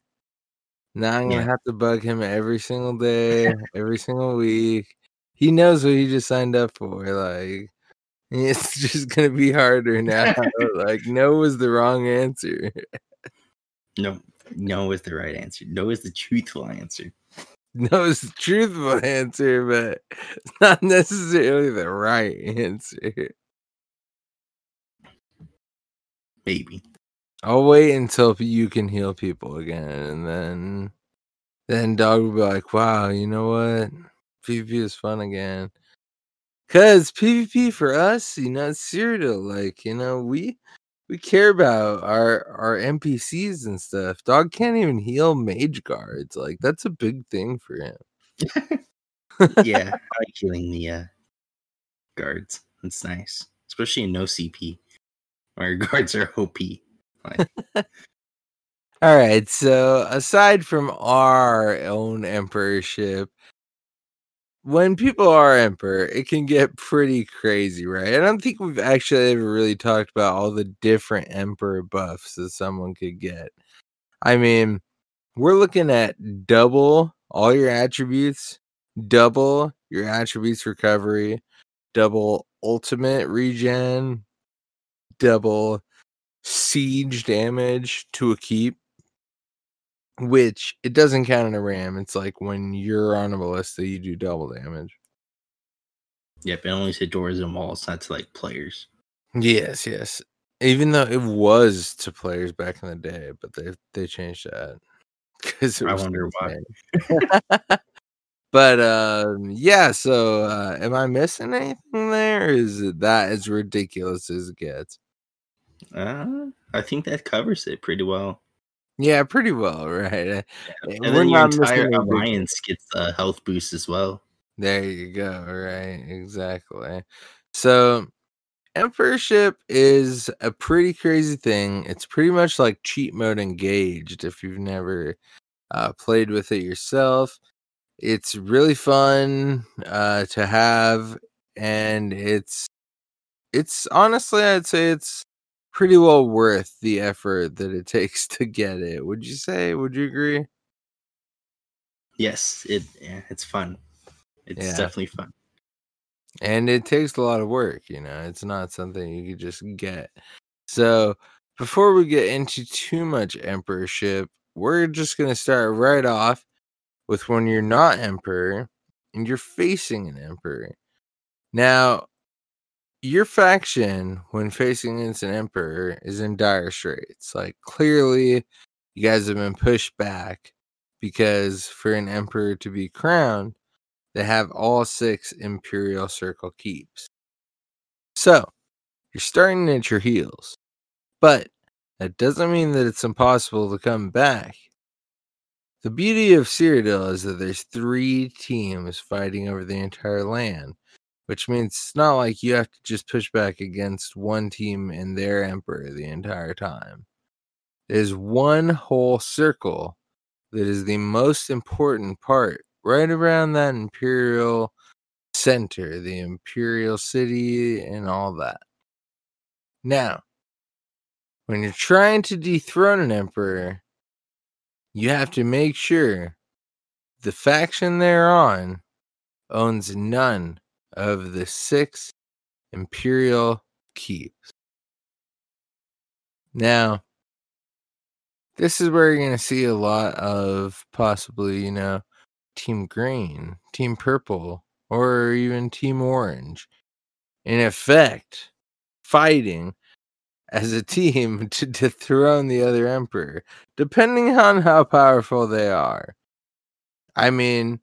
Now I'm gonna Yeah. have to bug him every single day, every single week. He knows what he just signed up for. Like, It's just gonna be harder now. like no was the wrong answer. No, no is the right answer. No is the truthful answer. No is the truthful answer, but it's not necessarily the right answer. Maybe. I'll wait until you can heal people again, and then then dog will be like, "Wow, you know what? PvP is fun again." Cause PvP for us, you know, it's Cyrodiil. Like, you know, we we care about our our NPCs and stuff. Dog can't even heal mage guards. Like, that's a big thing for him. yeah, I like healing the uh, guards. It's nice, especially in no CP, where guards are OP. Like, All right. So aside from our own emperorship, when people are emperor, it can get pretty crazy, right? I don't think we've actually ever really talked about all the different emperor buffs that someone could get. I mean, we're looking at double all your attributes, double your attributes recovery, double ultimate regen, double siege damage to a keep, which it doesn't count in a ram. It's like when you're on a ballista, you do double damage. yep, it only said doors and walls, not to like players. Yes, yes. Even though it was to players back in the day, but they they changed that because I wonder why. but um, yeah. So, uh, am I missing anything there? Is that as ridiculous as it gets? Uh, I think that covers it pretty well. Yeah, pretty well, right? Uh, And we're then your entire alliance gets a health boost as well. There you go. Right. Exactly. So, emperorship is a pretty crazy thing. It's pretty much like cheat mode engaged if you've never uh, played with it yourself. It's really fun uh, to have, and it's it's honestly, I'd say it's pretty well worth the effort that it takes to get it. Would you say? Would you agree? Yes, it yeah, it's fun. It's Yeah. definitely fun. and it takes a lot of work you know it's not something you could just get so before we get into too much emperorship we're just going to start right off with when you're not emperor and you're facing an emperor now your faction when facing against an emperor is in dire straits like clearly you guys have been pushed back because for an emperor to be crowned they have all six Imperial Circle keeps. So, you're starting at your heels. But that doesn't mean that it's impossible to come back. The beauty of Cyrodiil is that there's three teams fighting over the entire land, which means it's not like you have to just push back against one team and their emperor the entire time. There's one whole circle that is the most important part right around that imperial center, the imperial city, and all that. Now, when you're trying to dethrone an emperor, you have to make sure the faction they're on owns none of the six imperial keeps. Now, this is where you're going to see a lot of possibly, you know, Team Green, Team Purple, or even Team Orange. In effect, fighting as a team to dethrone the other emperor, depending on how powerful they are. I mean,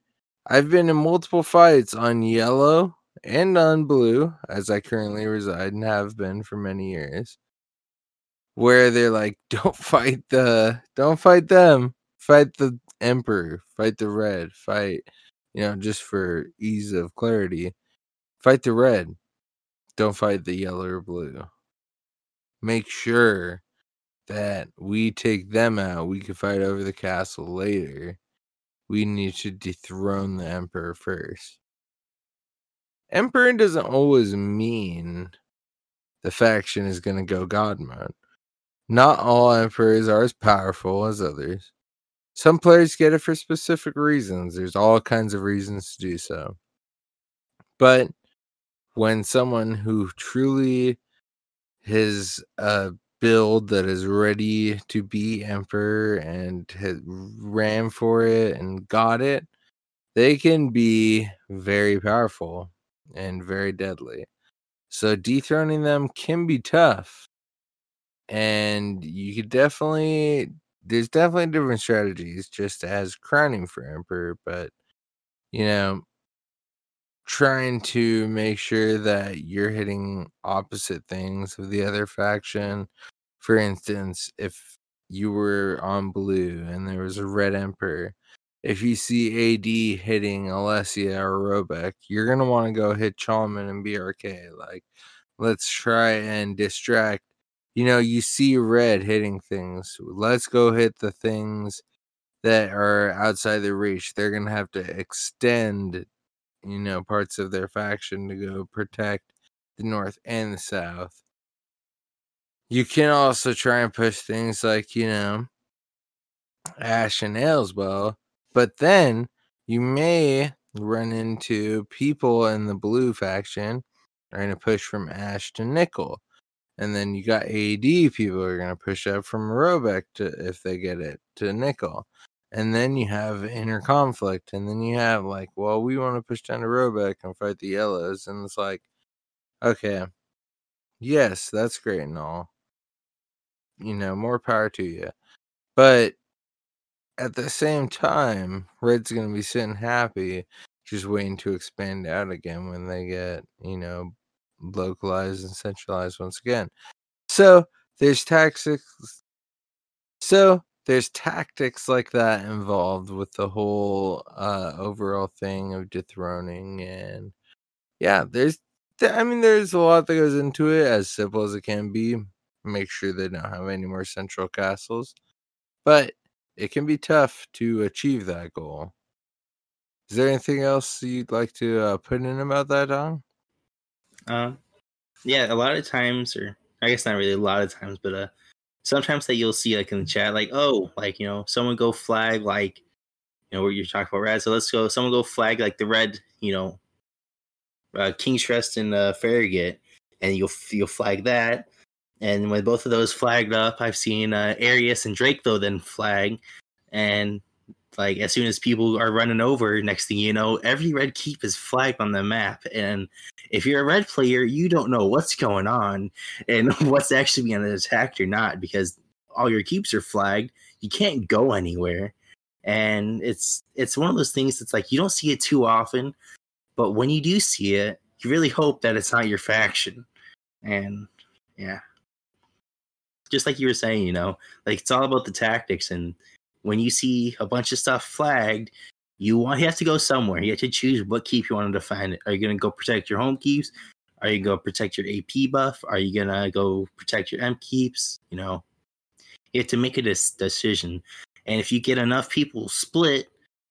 I've been in multiple fights on yellow and on blue, as I currently reside and have been for many years, where they're like, don't fight the, don't fight them, fight the emperor, fight the red, fight, you know, just for ease of clarity, fight the red, don't fight the yellow or blue. Make sure that we take them out. We can fight over the castle later. We need to dethrone the emperor first. Emperor doesn't always mean the faction is going to go god mode. Not all emperors are as powerful as others. Some players get it for specific reasons. There's all kinds of reasons to do so. But when someone who truly has a build that is ready to be emperor and has ran for it and got it, they can be very powerful and very deadly. So dethroning them can be tough. And you could definitely there's definitely different strategies just as crowning for emperor, but you know, trying to make sure that you're hitting opposite things of the other faction. For instance, if you were on blue and there was a red emperor, if you see AD hitting Alessia or Roebeck, you're gonna want to go hit Chalman and BRK. Like, let's try and distract. You know, you see red hitting things. Let's go hit the things that are outside their reach. They're gonna have to extend you know, parts of their faction to go protect the North and the South. You can also try and push things like, you know, Ash and Aleswell, but then you may run into people in the blue faction are going to push from Ash to Nikel. And then you got AD people are going to push up from Roebeck to if they get it to Nikel and then you have inner conflict, and then you have like, well, we want to push down to Roebeck and fight the yellows, and it's like, okay, yes, that's great and all, you know, more power to you, but at the same time, Red's gonna be sitting happy, just waiting to expand out again when they get, you know, localized and centralized once again. So there's tactics. So there's tactics like that involved with the whole uh overall thing of dethroning and yeah there's i mean there's a lot that goes into it as simple as it can be make sure they don't have any more central castles but it can be tough to achieve that goal is there anything else you'd like to uh, put in about that Dong? um yeah a lot of times or i guess not really a lot of times but uh sometimes that you'll see like in the chat, like, oh, like you know, someone go flag like you know what you're talking about red. So let's go. Someone go flag like the red, you know, uh, King's Crest and uh, Farragut, and you'll you'll flag that. And when both of those flagged up, I've seen uh, Arrius and Drakelowe then flag, and like as soon as people are running over, next thing you know, every red keep is flagged on the map. And if you're a red player, you don't know what's going on and what's actually being attacked or not because all your keeps are flagged. You can't go anywhere. And it's it's one of those things that's like you don't see it too often, but when you do see it, you really hope that it's not your faction. And yeah. Just like you were saying, you know, like it's all about the tactics and when you see a bunch of stuff flagged, you want you have to go somewhere. You have to choose what keep you want to defend. Are you going to go protect your home keeps? Are you going to protect your AP buff? Are you going to go protect your M keeps? You know, you have to make a decision. And if you get enough people split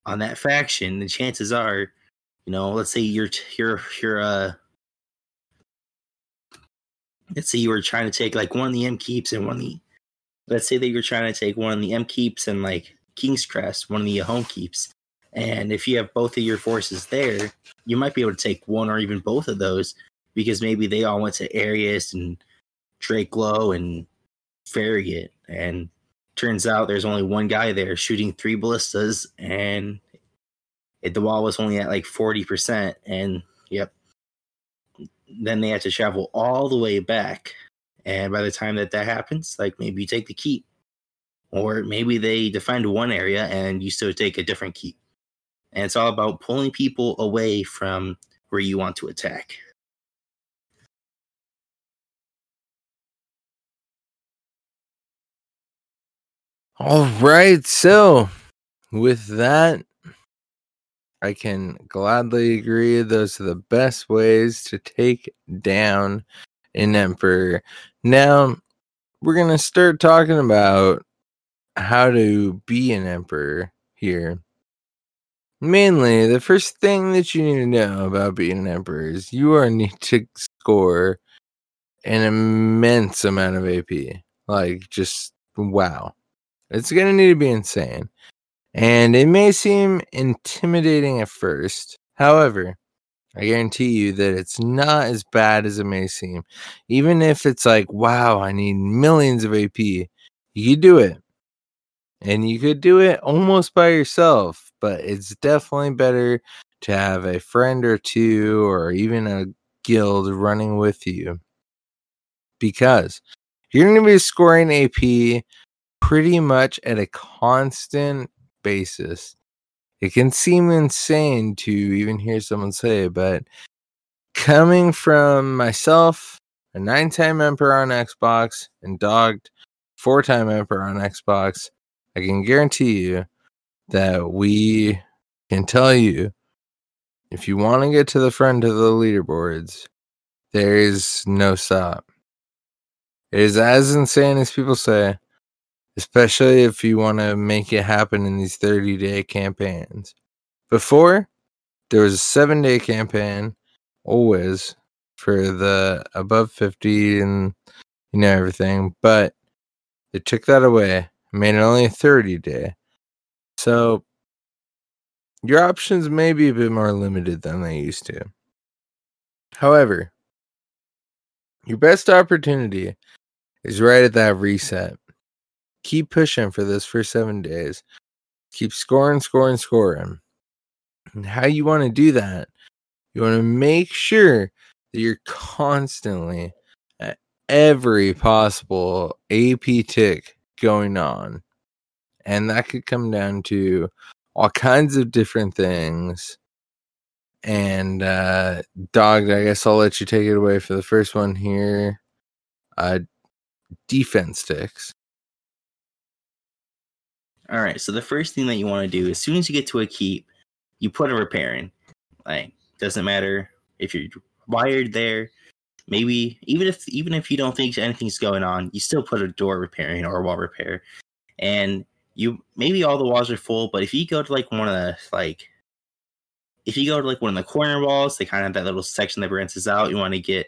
on that faction, the chances are, you know, let's say you're you're you're uh let's say you were trying to take like one of the M keeps and one of the let's say that you're trying to take one of the M keeps and like King's Crest, one of the home keeps. And if you have both of your forces there, you might be able to take one or even both of those because maybe they all went to Arrius and Drakelowe and Farragut. And turns out there's only one guy there shooting three ballistas and it, the wall was only at like 40%. And yep. Then they had to travel all the way back and by the time that that happens, like maybe you take the keep, or maybe they defend one area and you still take a different keep. And it's all about pulling people away from where you want to attack. All right. So, with that, I can gladly agree those are the best ways to take down an emperor. Now, we're going to start talking about how to be an emperor here. Mainly, the first thing that you need to know about being an emperor is you are need to score an immense amount of AP. Like, just wow. It's going to need to be insane. And it may seem intimidating at first. However, I guarantee you that it's not as bad as it may seem. Even if it's like, wow, I need millions of AP, you do it. And you could do it almost by yourself, but it's definitely better to have a friend or two or even a guild running with you. Because you're going to be scoring AP pretty much at a constant basis. It can seem insane to even hear someone say but coming from myself, a nine time emperor on Xbox, and dogged four time emperor on Xbox, I can guarantee you that we can tell you if you want to get to the front of the leaderboards, there is no stop. It is as insane as people say, especially if you want to make it happen in these 30 day campaigns. Before, there was a seven day campaign, always for the above 50 and you know everything, but they took that away, made it only a 30 day. So your options may be a bit more limited than they used to. However, your best opportunity is right at that reset. Keep pushing for this for seven days. Keep scoring, scoring, scoring. And how you want to do that, you want to make sure that you're constantly at every possible AP tick going on. And that could come down to all kinds of different things. And uh dog, I guess I'll let you take it away for the first one here. Uh defense ticks. All right. So the first thing that you want to do as soon as you get to a keep, you put a repair in. Like doesn't matter if you're wired there. Maybe even if even if you don't think anything's going on, you still put a door repairing or a wall repair. And you maybe all the walls are full, but if you go to like one of the like if you go to like one of the corner walls, they kind of have that little section that branches out. You want to get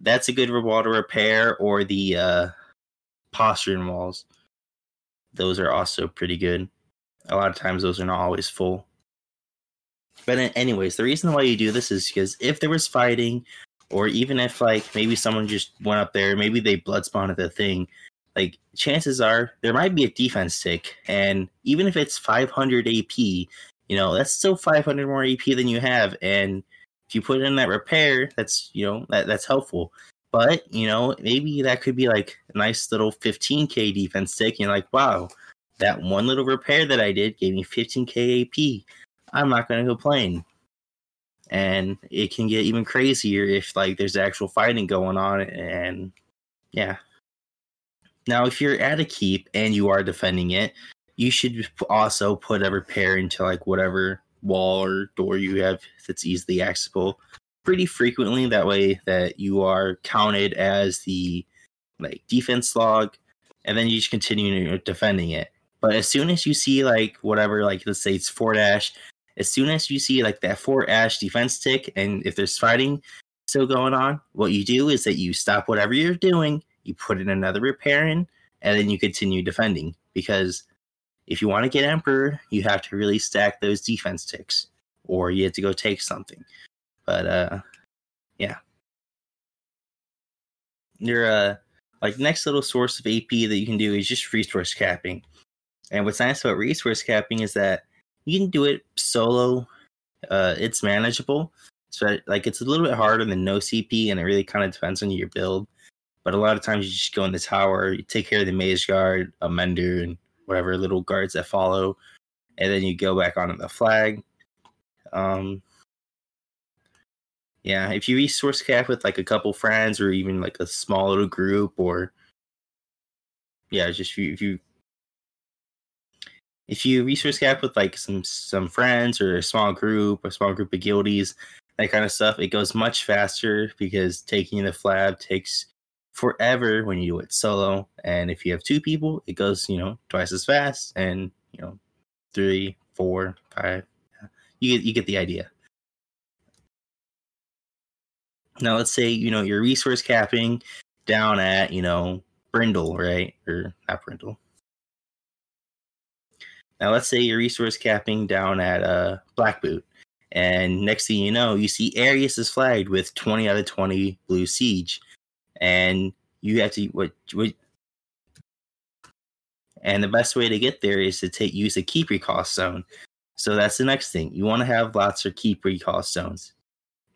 that's a good wall to repair, or the uh postern walls. Those are also pretty good. A lot of times those are not always full. But anyways, the reason why you do this is because if there was fighting, or even if like maybe someone just went up there, maybe they blood spawned the thing, like chances are there might be a defense tick, and even if it's 500 AP, you know that's still 500 more AP than you have, and if you put in that repair, that's you know that that's helpful. But you know maybe that could be like a nice little 15k defense tick. You're like, wow, that one little repair that I did gave me 15k AP. I'm not going to complain. And it can get even crazier if like there's actual fighting going on, and yeah, now, if you're at a keep and you are defending it, you should also put a repair into like whatever wall or door you have that's easily accessible pretty frequently. That way, that you are counted as the like defense log, and then you just continue defending it. But as soon as you see like whatever, like let's say it's Fort Ash, as soon as you see like that Fort Ash defense tick, and if there's fighting still going on, what you do is that you stop whatever you're doing you put in another repair in, and then you continue defending. Because if you want to get Emperor, you have to really stack those defense ticks, or you have to go take something. But uh, yeah, your uh, like next little source of AP that you can do is just resource capping. And what's nice about resource capping is that you can do it solo. Uh, it's manageable. So like it's a little bit harder than no CP, and it really kind of depends on your build. But a lot of times you just go in the tower, you take care of the mage guard, a mender, and whatever little guards that follow, and then you go back onto the flag. Um, yeah, if you resource cap with like a couple friends or even like a small little group, or yeah, just if you, if you if you resource cap with like some some friends or a small group, a small group of guildies, that kind of stuff, it goes much faster because taking the flab takes forever when you do it solo. And if you have two people, it goes, you know, twice as fast. And, you know, three, four, five. You get you get the idea. Now let's say, you know, you're resource capping down at, you know, Brindle, right? Or not Brindle. Now let's say you're resource capping down at uh Black Boot And next thing you know, you see Arrius is flagged with 20 out of 20 blue siege. And you have to what what and the best way to get there is to take use a keep recall stone. So that's the next thing. You want to have lots of keep recall stones.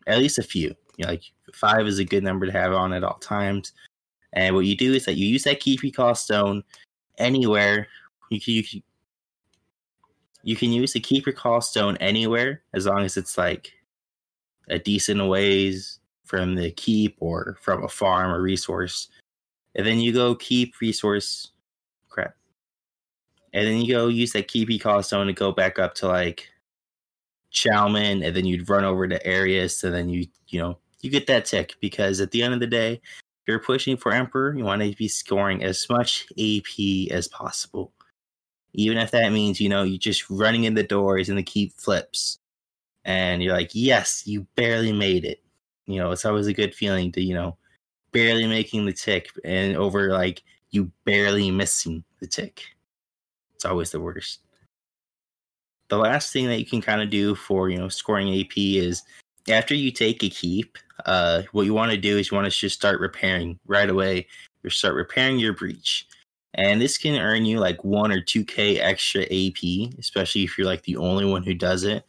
At least a few. You know, like five is a good number to have on at all times. And what you do is that you use that keep recall stone anywhere. You can, you can you can use the keep recall stone anywhere as long as it's like a decent ways from the keep or from a farm or resource. And then you go keep resource crap. And then you go use that keep recall stone to go back up to like Chalman, and then you'd run over to Arrius, and then you you know you get that tick because at the end of the day, you're pushing for Emperor. You want to be scoring as much AP as possible. Even if that means you know you're just running in the doors and the keep flips. And you're like yes you barely made it. You know it's always a good feeling to you know barely making the tick and over like you barely missing the tick. It's always the worst. The last thing that you can kind of do for you know scoring ap is after you take a keep uh what you want to do is you want to just start repairing right away you start repairing your breach and this can earn you like one or two k extra AP, especially if you're like the only one who does it.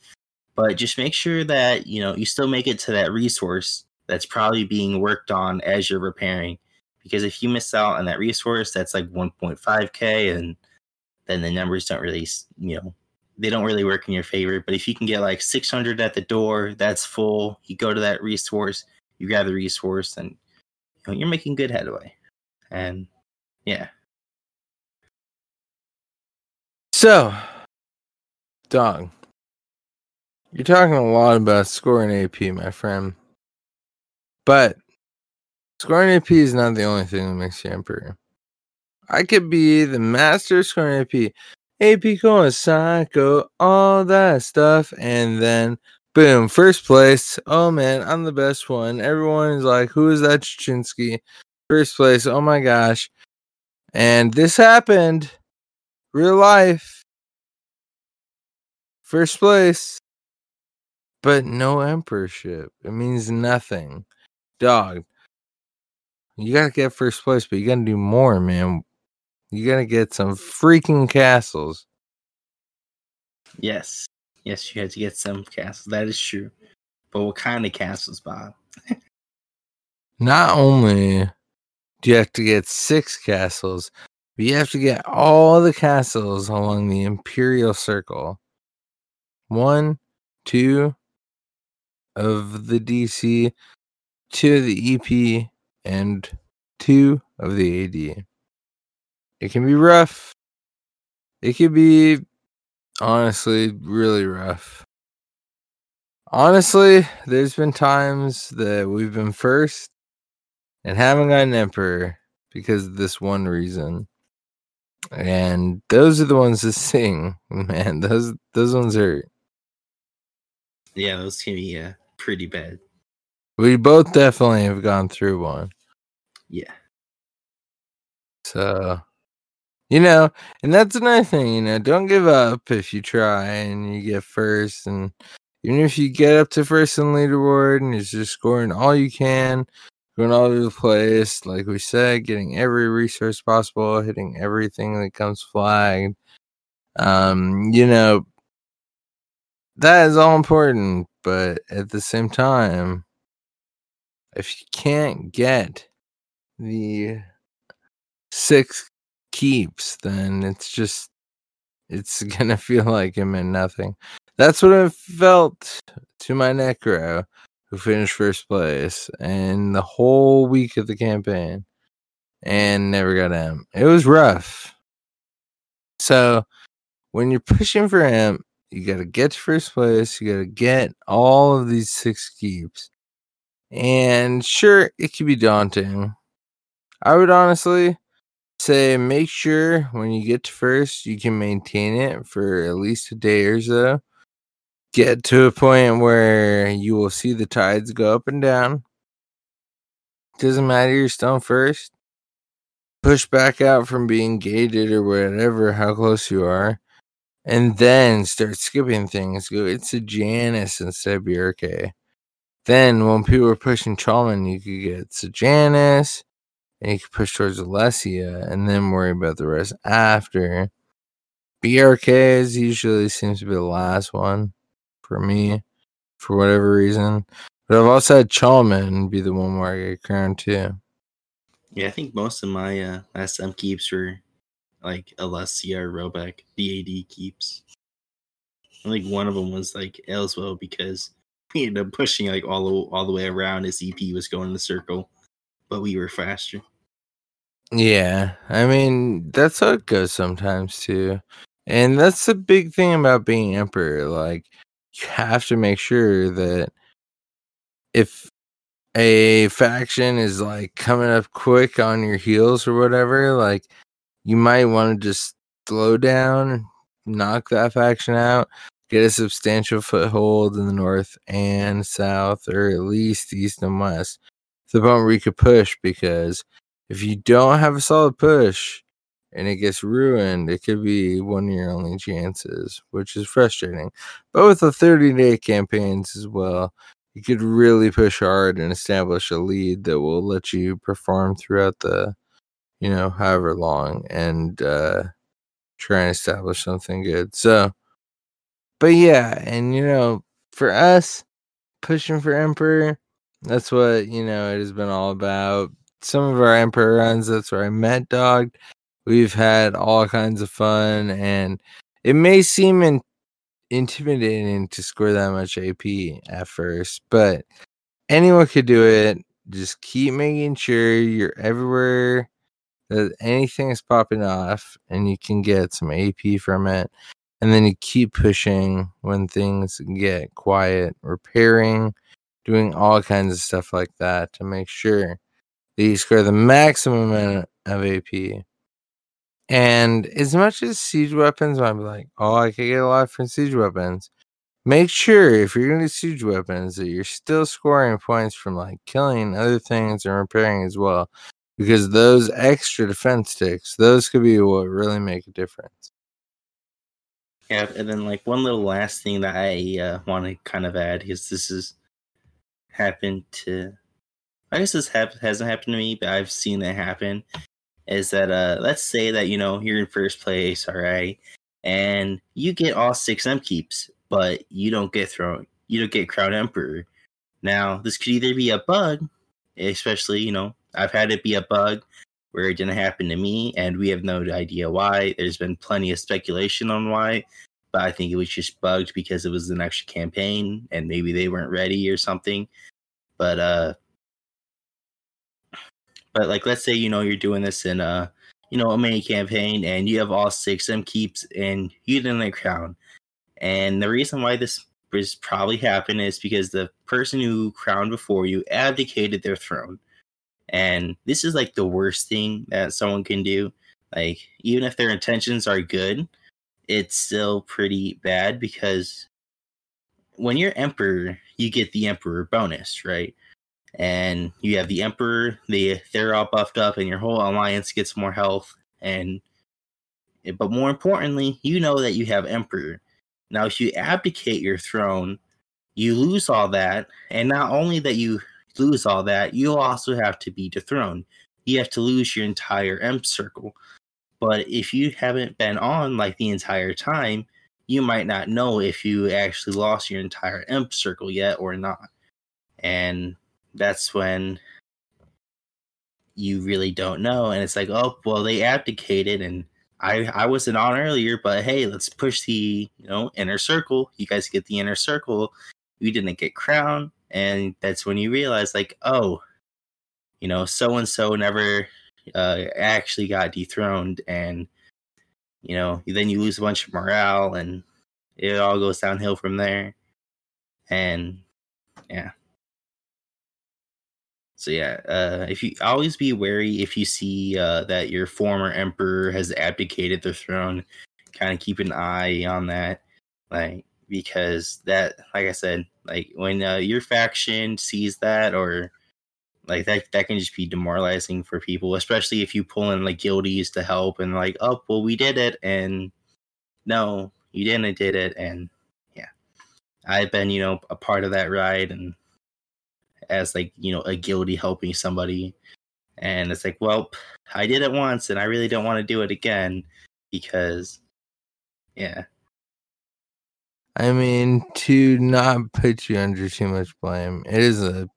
But just make sure that you know you still make it to that resource that's probably being worked on as you're repairing. Because if you miss out on that resource, that's like 1.5k, and then the numbers don't really, you know, they don't really work in your favor. But if you can get like 600 at the door, that's full. You go to that resource, you grab the resource, and you know, you're making good headway. And yeah, So, Dog, you're talking a lot about scoring AP, my friend. But scoring AP is not the only thing that makes you emperor. I could be the master scoring AP, AP going psycho, all that stuff, and then boom, first place. Oh man, I'm the best one. Everyone is like, who is that Chichinske? First place. Oh my gosh. And this happened real life, first place, but no emperorship. It means nothing. Dog, you gotta get first place, but you gotta do more, man. You gotta get some freaking castles. Yes. Yes, you had to get some castles. That is true. But what kind of castles, Bob? Not only do you have to get six castles, but you have to get all the castles along the Imperial Circle. One, two of the DC, two of the EP, and two of the AD. It can be rough. It can be honestly really rough. Honestly, there's been times that we've been first and haven't got an emperor because of this one reason and those are the ones that sing. Man, those those ones hurt. Yeah, those can be uh, pretty bad. We both definitely have gone through one. Yeah. So, you know, and that's another thing. You know, don't give up if you try and you get first, and even if you get up to first in leaderboard and you're just scoring all you can, going all over the place. Like we said, getting every resource possible, hitting everything that comes flagged. Um, you know, that is all important, but at the same time, if you can't get the six keeps, then it's just it's gonna feel like it meant nothing. That's what it felt to my necro who finished first place and the whole week of the campaign and never got him. It was rough. So when you're pushing for him, you got to get to first place. You got to get all of these six keeps. And sure, it can be daunting. I would honestly say make sure when you get to first, you can maintain it for at least a day or so get to a point where you will see the tides go up and down. Doesn't matter, you're still first. Push back out from being gated or whatever, how close you are. and then start skipping things. Go, Sejanus instead of BRK. Then when people were pushing Chalman, you could get Sejanus, and you could push towards Alessia, and then worry about the rest after. BRKs usually seems to be the last one for me, for whatever reason. But I've also had Chalman be the one where I get crowned too. Yeah, I think most of my uh, SM keeps were like Alessia or Roebeck, BAD keeps. I think one of them was like Aleswell because we ended up pushing like all the all the way around. His EP was going in the circle, but we were faster. Yeah, I mean that's how it goes sometimes too, and that's the big thing about being emperor. Like you have to make sure that if a faction is like coming up quick on your heels or whatever, like you might want to just slow down, knock that faction out, get a substantial foothold in the north and south, or at least east and west, the point where you could push. Because if you don't have a solid push and it gets ruined, it could be one of your only chances, which is frustrating. But with the 30 day campaigns as well, you could really push hard and establish a lead that will let you perform throughout the you know however long and uh try and establish something good so but yeah and you know for us pushing for emperor that's what you know it has been all about some of our emperor runs that's where i met dog. We've had all kinds of fun and it may seem in- intimidating to score that much ap at first but anyone could do it. Just keep making sure you're everywhere that anything is popping off and you can get some ap from it. And then you keep pushing when things get quiet repairing doing all kinds of stuff like that to make sure you score the maximum amount of ap and as much as siege weapons might be like, oh, I could get a lot from siege weapons. Make sure if you're gonna siege weapons that you're still scoring points from like killing other things and repairing as well. Because those extra defense sticks, those could be what really make a difference. Yeah, and then like one little last thing that I uh, want to kind of add because this has happened to, I guess this hap- hasn't happened to me, but I've seen it happen. Is that uh, let's say that you know you're in first place, all right, and you get all six M keeps, but you don't get thrown, you don't get crown emperor. Now this could either be a bug, especially you know I've had it be a bug where it didn't happen to me, and we have no idea why. There's been plenty of speculation on why, but I think it was just bugged because it was an extra campaign and maybe they weren't ready or something. But uh but like let's say you know you're doing this in a you know a main campaign and you have all six M keeps and you didn't crown. And the reason why this was probably happened is because the person who crowned before you abdicated their throne. And this is like the worst thing that someone can do. Like, even if their intentions are good, it's still pretty bad because when you're emperor, you get the emperor bonus, right? And you have the emperor, they they're all buffed up, and your whole alliance gets more health. And but more importantly, you know that you have emperor. Now, if you abdicate your throne, you lose all that, and not only that you lose all that, you also have to be dethroned. You have to lose your entire M circle. But if you haven't been on like the entire time, you might not know if you actually lost your entire imp circle yet or not. And that's when you really don't know. And it's like, oh, well, they abdicated and I I wasn't on earlier, but hey, let's push the you know inner circle. You guys get the inner circle. We didn't get crown, and that's when you realize, like, oh, you know, so and so never uh, actually got dethroned, and you know, then you lose a bunch of morale, and it all goes downhill from there. And yeah. So yeah, uh, if you always be wary if you see uh, that your former emperor has abdicated the throne, kind of keep an eye on that, like because that, like I said, like when uh, your faction sees that or like that, that can just be demoralizing for people, especially if you pull in like guildies to help and like, oh well, we did it, and no, you didn't, did it, and yeah, I've been you know a part of that ride and as like you know a guilty helping somebody, and it's like, well, I did it once, and I really don't want to do it again because, yeah, I mean, to not put you under too much blame, it is a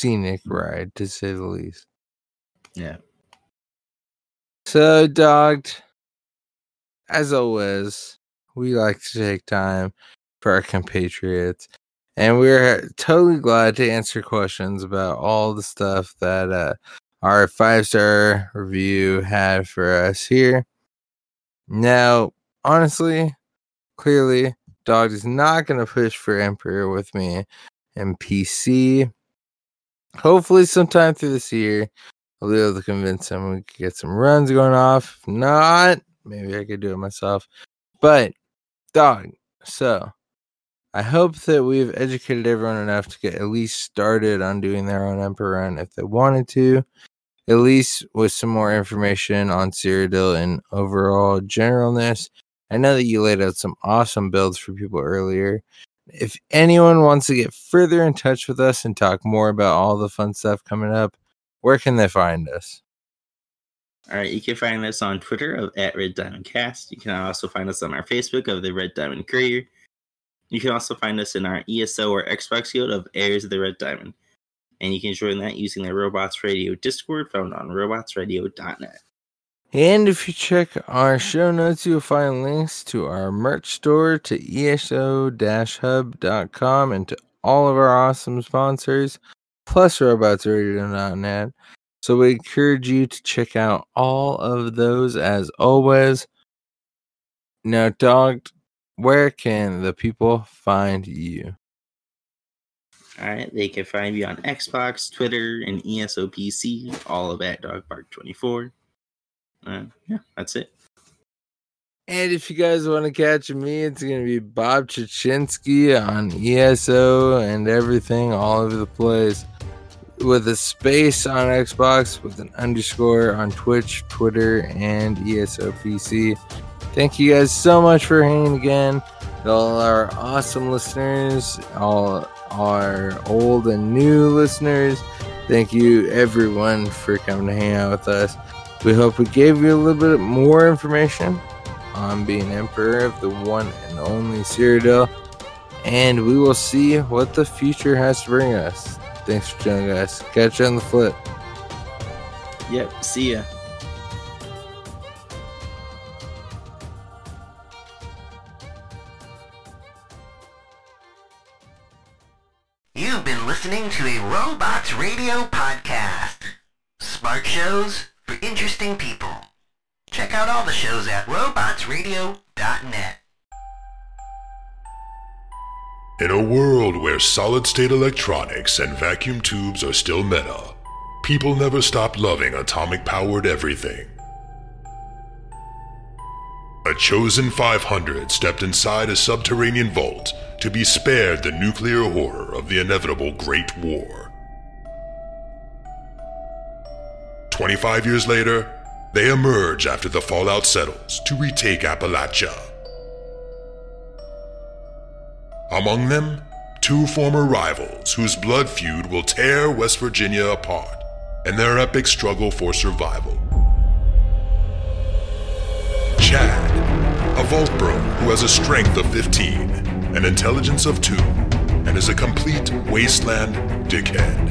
scenic mm. ride to say the least. yeah. So, dogged, as always, we like to take time for our compatriots, and we're totally glad to answer questions about all the stuff that uh, our five star review had for us here. Now, honestly, clearly, Dog is not going to push for Emperor with me and PC. Hopefully, sometime through this year, I'll be able to convince him we could get some runs going off. If not, maybe I could do it myself. But, dog, so I hope that we've educated everyone enough to get at least started on doing their own Emperor run if they wanted to. At least with some more information on Cyrodiil and overall generalness. I know that you laid out some awesome builds for people earlier. If anyone wants to get further in touch with us and talk more about all the fun stuff coming up, where can they find us? All right, you can find us on Twitter of at Red Diamond Cast. You can also find us on our Facebook of the Red Diamond Courier. You can also find us in our ESO or Xbox Guild of Heirs of the Red Diamond. And you can join that using the Robots Radio Discord found on robotsradio.net. And if you check our show notes, you'll find links to our merch store, to eso-hub.com, and to all of our awesome sponsors, plus robotsradio.net. So we encourage you to check out all of those as always. Now, dog, where can the people find you? All right, they can find me on Xbox, Twitter, and ESOPC, all of at Doggedbark24. Uh, yeah, that's it. And if you guys want to catch me, it's going to be Bob Chichinske on ESO and everything all over the place. With a space on Xbox, with an underscore on Twitch, Twitter, and E ESO PC. Thank you guys so much for hanging again. All our awesome listeners, all our old and new listeners. Thank you, everyone, for coming to hang out with us. We hope we gave you a little bit more information on being Emperor of the one and only Cyrodiil, and we will see what the future has to bring us. Thanks for joining us. Catch you on the flip. Yep, see ya. In a world where solid state electronics and vacuum tubes are still meta, people never stop loving atomic powered everything. A chosen 500 stepped inside a subterranean vault to be spared the nuclear horror of the inevitable Great War. 25 years later, they emerge after the fallout settles to retake Appalachia. Among them, two former rivals whose blood feud will tear West Virginia apart in their epic struggle for survival. Chad, a vault bro who has a strength of 15, an intelligence of 2, and is a complete wasteland dickhead.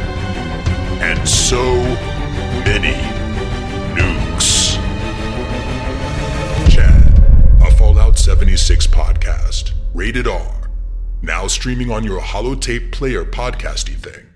and so many nukes. Chad, a Fallout 76 podcast, rated R, now streaming on your holotape player podcasty thing.